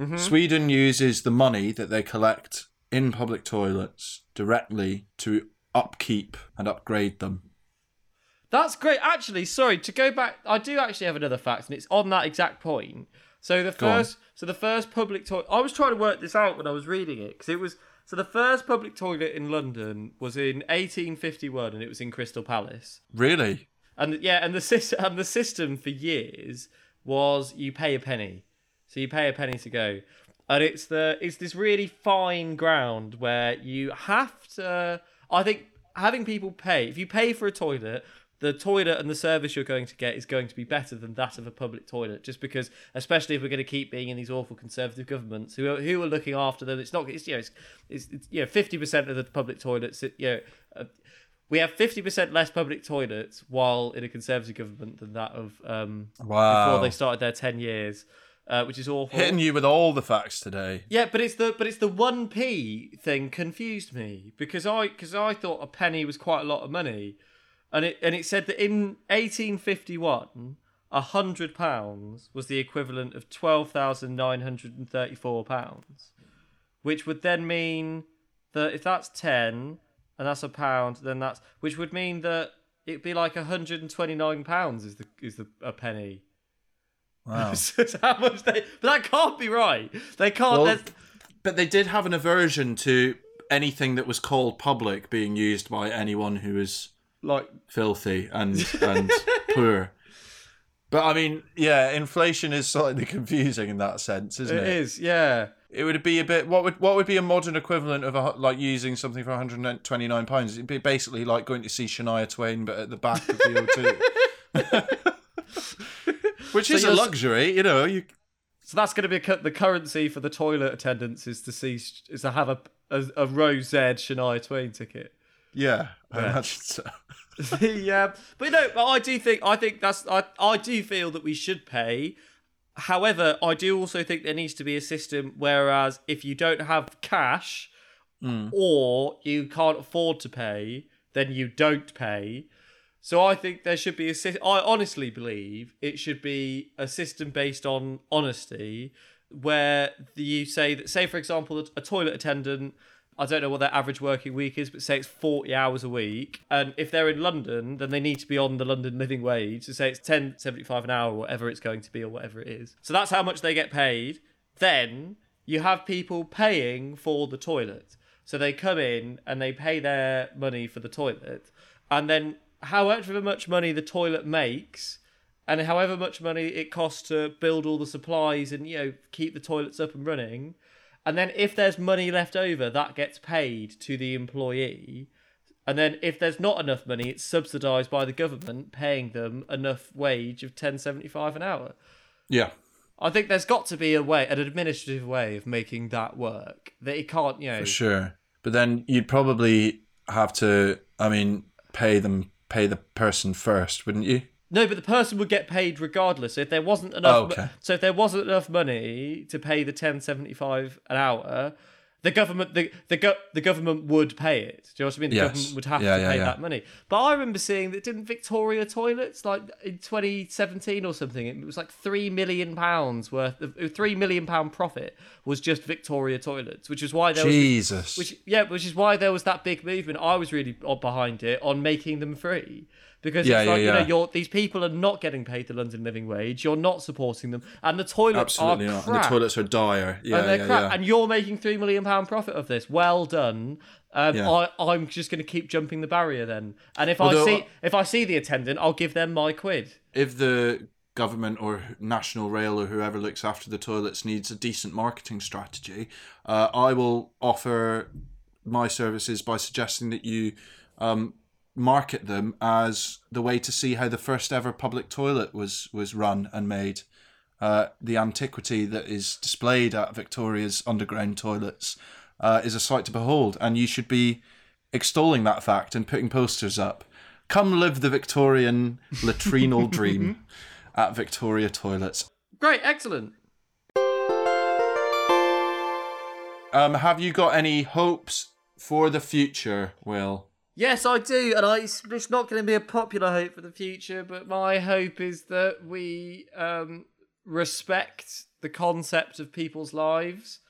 Mm-hmm. Sweden uses the money that they collect in public toilets directly to upkeep and upgrade them. That's great. Actually, sorry to go back. I do actually have another fact, and it's on that exact point. So the Go on. first, so the first public toilet. I was trying to work this out when I was reading it because it was so the first public toilet in London was in 1851, and it was in Crystal Palace. Really? And yeah, and the system and the system for years was you pay a penny, so you pay a penny to go, and it's the it's this really fine ground where you have to. I think having people pay if you pay for a toilet. The toilet and the service you're going to get is going to be better than that of a public toilet, just because, especially if we're going to keep being in these awful conservative governments who are, who are looking after them. It's not, it's you know, it's, it's, it's you know, fifty percent of the public toilets, you know, uh, we have 50% less public toilets while in a conservative government than that of um, Wow. before they started their 10 years uh, which is awful Hitting you with all the facts today. yeah but it's the but it's the 1p thing confused me because i because i thought a penny was quite a lot of money and it and it said that in 1851 a hundred pounds was the equivalent of 12,934 pounds which would then mean that if that's 10 and that's a pound then that's which would mean that it'd be like 129 pounds is the is the a penny Wow. how much they but that can't be right they can't Well, But they did have an aversion to anything that was called public being used by anyone who is like filthy and and poor. But I mean, yeah, inflation is slightly confusing in that sense, isn't it it? is yeah It would be a bit. What would what would be a modern equivalent of a, like using something for 129 pounds? It'd be basically like going to see Shania Twain, but at the back of the O2, which is a luxury, you know. You so that's going to be cu- the currency for the toilet attendants is to see is to have a a, a Rose Z Shania Twain ticket yeah, I Yeah. imagine so. yeah, but no, but I do think I think that's I I do feel that we should pay. However, I do also think there needs to be a system whereas if you don't have cash hmm. or you can't afford to pay, then you don't pay. So I think there should be a system. I honestly believe it should be a system based on honesty, where you say that, say for example, a toilet attendant. I don't know what their average working week is, but say it's 40 hours a week. And if they're in London, then they need to be on the London living wage. So say it's 10.75 an hour, or whatever it's going to be, or whatever it is. So that's how much they get paid. Then you have people paying for the toilet. So they come in and they pay their money for the toilet. And then however much money the toilet makes, and however much money it costs to build all the supplies and you know keep the toilets up and running and then if there's money left over that gets paid to the employee and then if there's not enough money it's subsidized by the government paying them enough wage of 10.75 an hour Yeah, i think there's got to be a way an administrative way of making that work that it can't you know for sure. But then you'd probably have to. I mean, pay them, pay the person first, wouldn't you? No, but the person would get paid regardless. So if there wasn't enough, Oh, okay. so if there wasn't enough money to pay the ten seventy five an hour, the government the the, go, the government would pay it. Do you know what I mean? The Yes. government would have Yeah, to yeah, pay yeah. that money. But I remember seeing that didn't Victoria Toilets like in twenty seventeen or something? It was like three million pounds worth of uh, three million pound profit was just Victoria Toilets, which is why there was Jesus. which yeah, which is why there was that big movement. I was really on- behind it on making them free because Yeah, it's yeah, like you know you're these people are not getting paid the London living wage. You're not supporting them, and the toilets Absolutely are not. crap. And the toilets are dire. Yeah, and they're yeah, crap, yeah. and you're making three million pound profit of this. Well done. Um, Yeah. I, I'm just going to keep jumping the barrier then, and if Although- I see if I see the attendant, I'll give them my quid. if the government or national rail or whoever looks after the toilets needs a decent marketing strategy, uh, I will offer my services by suggesting that you um, market them as the way to see how the first ever public toilet was was run and made. Uh, the antiquity that is displayed at Victoria's underground toilets uh, is a sight to behold, and you should be extolling that fact and putting posters up. Come live the Victorian latrinal dream at Victoria Toilets. Great, excellent. Um, have you got any hopes for the future, Will? Yes, I do, and I, it's, it's not going to be a popular hope for the future, but my hope is that we um, respect the concept of people's lives,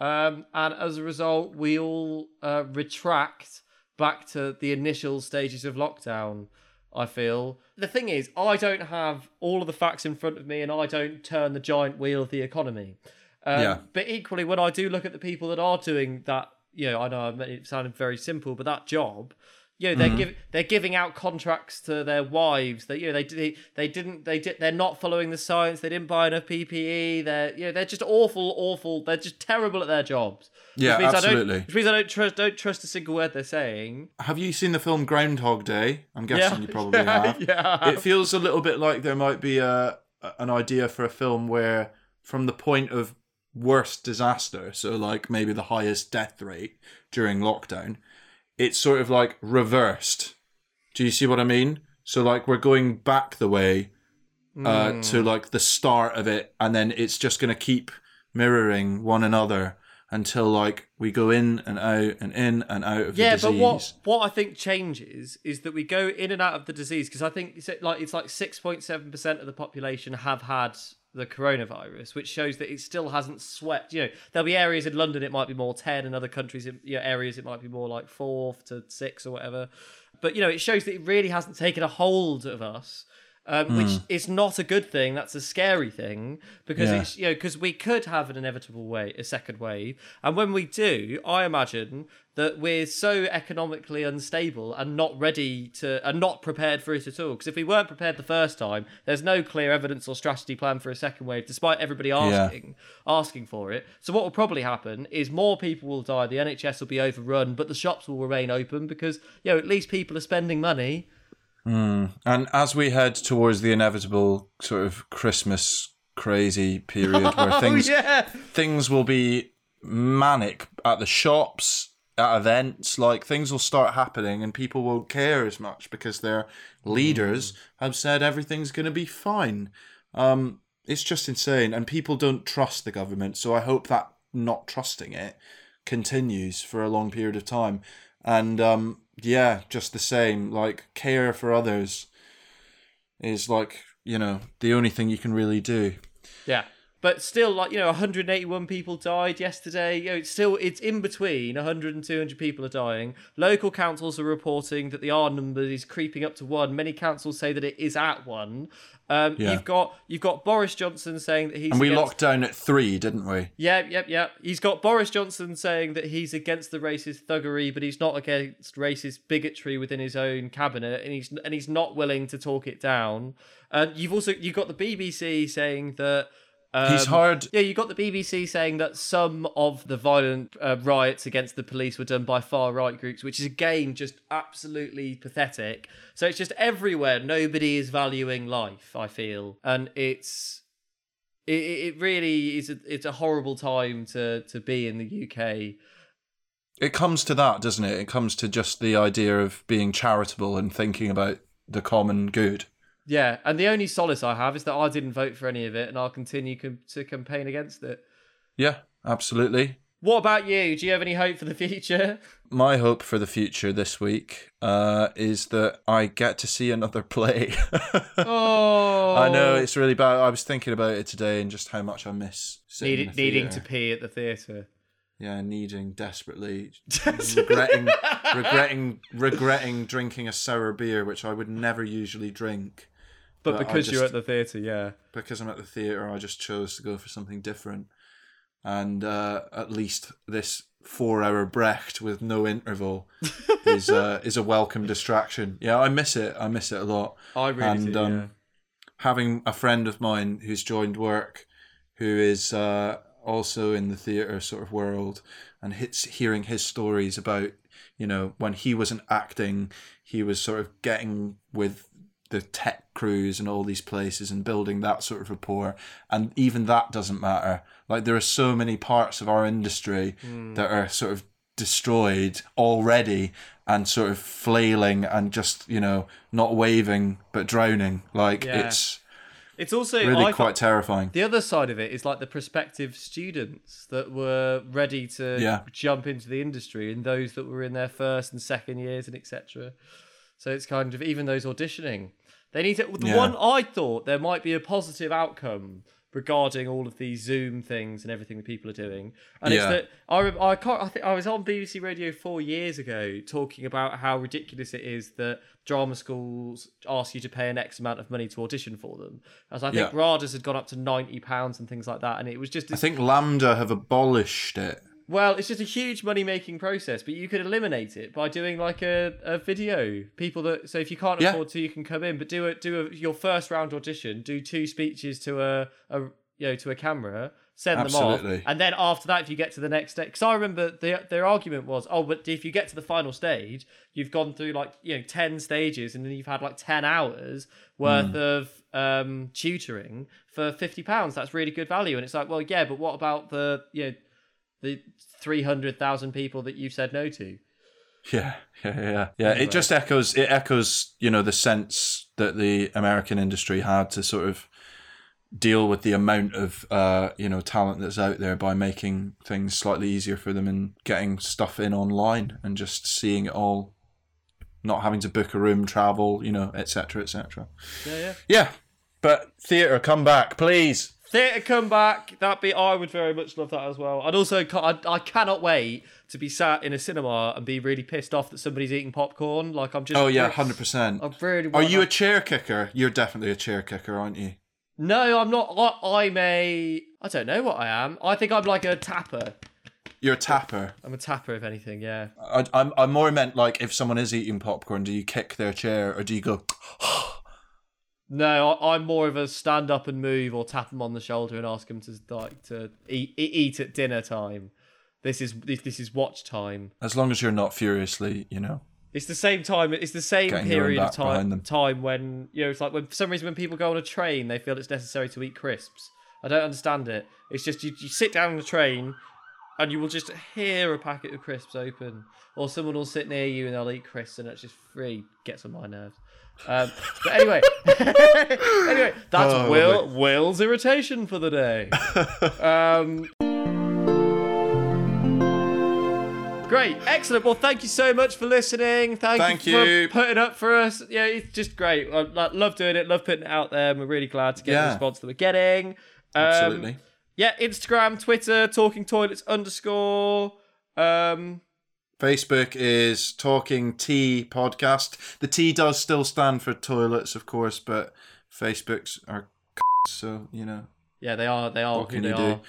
um, and as a result, we all uh, retract back to the initial stages of lockdown. I feel the thing is, I don't have all of the facts in front of me, and I don't turn the giant wheel of the economy. Um, Yeah. But equally, when I do look at the people that are doing that, you know, I know it sounded very simple, but that job, you know, they're mm. give, they're giving out contracts to their wives. That you know, they they they didn't they did they're not following the science. They didn't buy enough PPE. They're you know they're just awful, awful. They're just terrible at their jobs. Yeah, which means I absolutely. don't, which means I don't trust don't trust a single word they're saying. Have you seen the film Groundhog Day? I'm guessing Yeah. you probably Yeah, have. yeah. It feels a little bit like there might be a an idea for a film where, from the point of worst disaster, so like maybe the highest death rate during lockdown, it's sort of like reversed. Do you see what I mean? So like we're going back the way uh, Hmm. to like the start of it, and then it's just going to keep mirroring one another until like we go in and out and in and out of Yeah, the but what what I think changes is that we go in and out of the disease because I think it's like it's like six point seven percent of the population have had the coronavirus, which shows that it still hasn't swept. You know, there'll be areas in London it might be more ten, and other countries, you know, areas it might be more like four to six or whatever. But you know, it shows that it really hasn't taken a hold of us. Um, which is not a good thing. That's a scary thing because Yeah. it's you know because we could have an inevitable way a second wave, and when we do, I imagine that we're so economically unstable and not ready to and not prepared for it at all. Because if we weren't prepared the first time, there's no clear evidence or strategy plan for a second wave, despite everybody asking asking for it. So what will probably happen is more people will die. The NHS will be overrun, but the shops will remain open because you know at least people are spending money. And as we head towards the inevitable sort of Christmas crazy period where things oh yeah. things will be manic at the shops, at events, like things will start happening and people won't care as much because their leaders have said everything's going to be fine. Um, it's just insane, and people don't trust the government. So I hope that not trusting it continues for a long period of time. And um, yeah, just the same, like care for others is like you know the only thing you can really do. Yeah. But still, like, you know, 181 people died yesterday. You know, it's still, it's in between 100 and 200 people are dying. Local councils are reporting that the R number is creeping up to one. Many councils say that it is at one. Um, Yeah. You've got you've got Boris Johnson saying that he's And we against- locked down at three, didn't we? Yep, yep, yep. He's got Boris Johnson saying that he's against the racist thuggery, but he's not against racist bigotry within his own cabinet, and he's and he's not willing to talk it down. And you've also you've got the BBC saying that. Um, He's hard. Yeah, you got the BBC saying that some of the violent uh, riots against the police were done by far right groups, which is again just absolutely pathetic. So it's just everywhere. Nobody is valuing life. I feel, and it's it, it really is a, it's a horrible time to to be in the UK. It comes to that, doesn't it? It comes to just the idea of being charitable and thinking about the common good. Yeah, and the only solace I have is that I didn't vote for any of it, and I'll continue com- to campaign against it. Yeah, absolutely. What about you? Do you have any hope for the future? My hope for the future this week uh, is that I get to see another play. Oh, I know it's really bad. I was thinking about it today and just how much I miss Need, needing to pee at the theatre. yeah, needing desperately, regretting, regretting, regretting drinking a sour beer, which I would never usually drink. But, because you're at the theatre, yeah. because I'm at the theatre, I just chose to go for something different. And uh, at least this four-hour Brecht with no interval is uh, is a welcome distraction. Yeah, I miss it. I miss it a lot. I really And, do. um, yeah. Having a friend of mine who's joined work, who is uh, also in the theatre sort of world, and hits hearing his stories about, you know, when he wasn't acting, he was sort of getting with the tech crews and all these places and building that sort of rapport. And even that doesn't matter. Like there are so many parts of our industry hmm. that are sort of destroyed already and sort of flailing and just, you know, not waving but drowning. Like Yeah. it's It's also really I quite terrifying. The other side of it is like the prospective students that were ready to Yeah. jump into the industry and those that were in their first and second years and etc. So it's kind of even those auditioning. They need to. The Yeah. one I thought there might be a positive outcome regarding all of these Zoom things and everything that people are doing, and it's that I I can't. I think I was on BBC Radio four years ago talking about how ridiculous it is that drama schools ask you to pay an X amount of money to audition for them. As I think Yeah. RADA's had gone up to ninety pounds and things like that, and it was just I think LAMDA have abolished it. Well, it's just a huge money making process, but you could eliminate it by doing like a, a video. People that so if you can't Yeah. afford to, you can come in, but do it. Do a, your first round audition. Do two speeches to a, a you know to a camera. Send them Absolutely. off, and then after that, if you get to the next stage, because I remember the, their argument was, oh, but if you get to the final stage, you've gone through like you know ten stages, and then you've had like ten hours worth of um, tutoring for fifty pounds. That's really good value, and it's like, well, yeah, but what about the you know the 300,000 people that you've said no to. Yeah, yeah, yeah, yeah. Anyway. It just echoes. It echoes, you know, the sense that the American industry had to sort of deal with the amount of, uh, you know, talent that's out there by making things slightly easier for them and getting stuff in online and just seeing it all, not having to book a room, travel, you know, etc., etc. Yeah, yeah. Yeah, but theatre, come back, please. Theatre come back. That be I would very much love that as well. I'd also, I, I cannot wait to be sat in a cinema and be really pissed off that somebody's eating popcorn. Like I'm just. Oh yeah, hundred percent. I really. Are you a chair kicker? You're definitely a chair kicker, aren't you? No, I'm not. I, I'm a. I don't know what I am. I think I'm like a tapper. You're a tapper. I'm a tapper, if anything. Yeah. I, I'm, I'm more meant like if someone is eating popcorn, do you kick their chair or do you go? Ah, No, I, I'm more of a stand up and move, or tap them on the shoulder and ask them to like to eat eat at dinner time. This is this, this is watch time. As long as you're not furiously, you know. It's the same time. It's the same Getting your own period of time. Time when you know it's like when for some reason when people go on a train, they feel it's necessary to eat crisps. I don't understand it. It's just you, you sit down on the train, and you will just hear a packet of crisps open, or someone will sit near you and they'll eat crisps, and it's just free. Gets on my nerves. Um, but anyway, anyway, that's Oh, Will Will's irritation for the day. Um, Great, excellent. Well, thank you so much for listening. Thank, Thank you, you. for putting up for us. Yeah, it's just great. I like, love doing it. Love putting it out there. And we're really glad to get the response that we're getting. Um, Absolutely. Yeah, Instagram, Twitter, Talking Toilets underscore. Um, Facebook is Talking Tea Podcast. The T does still stand for toilets, of course, but Facebook's are so you know. yeah, they are. They are What can they you are. do?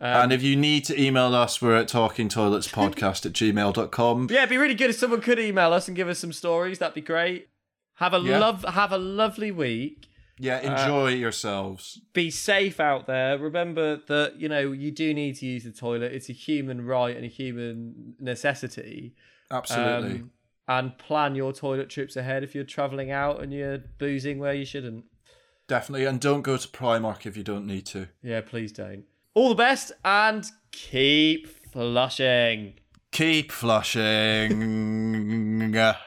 and if you need to email us, we're at talkingtoiletspodcast at gmail.com. Yeah, it'd be really good if someone could email us and give us some stories. That'd be great. Have a Yeah. love. Have a lovely week. Yeah, enjoy yourselves. be safe out there. Remember that you know you do need to use the toilet. It's a human right and a human necessity. Absolutely. Um, and plan your toilet trips ahead if you're traveling out and you're boozing where you shouldn't. Definitely. And don't go to Primark if you don't need to. Yeah, please don't. All the best and keep flushing. Keep flushing.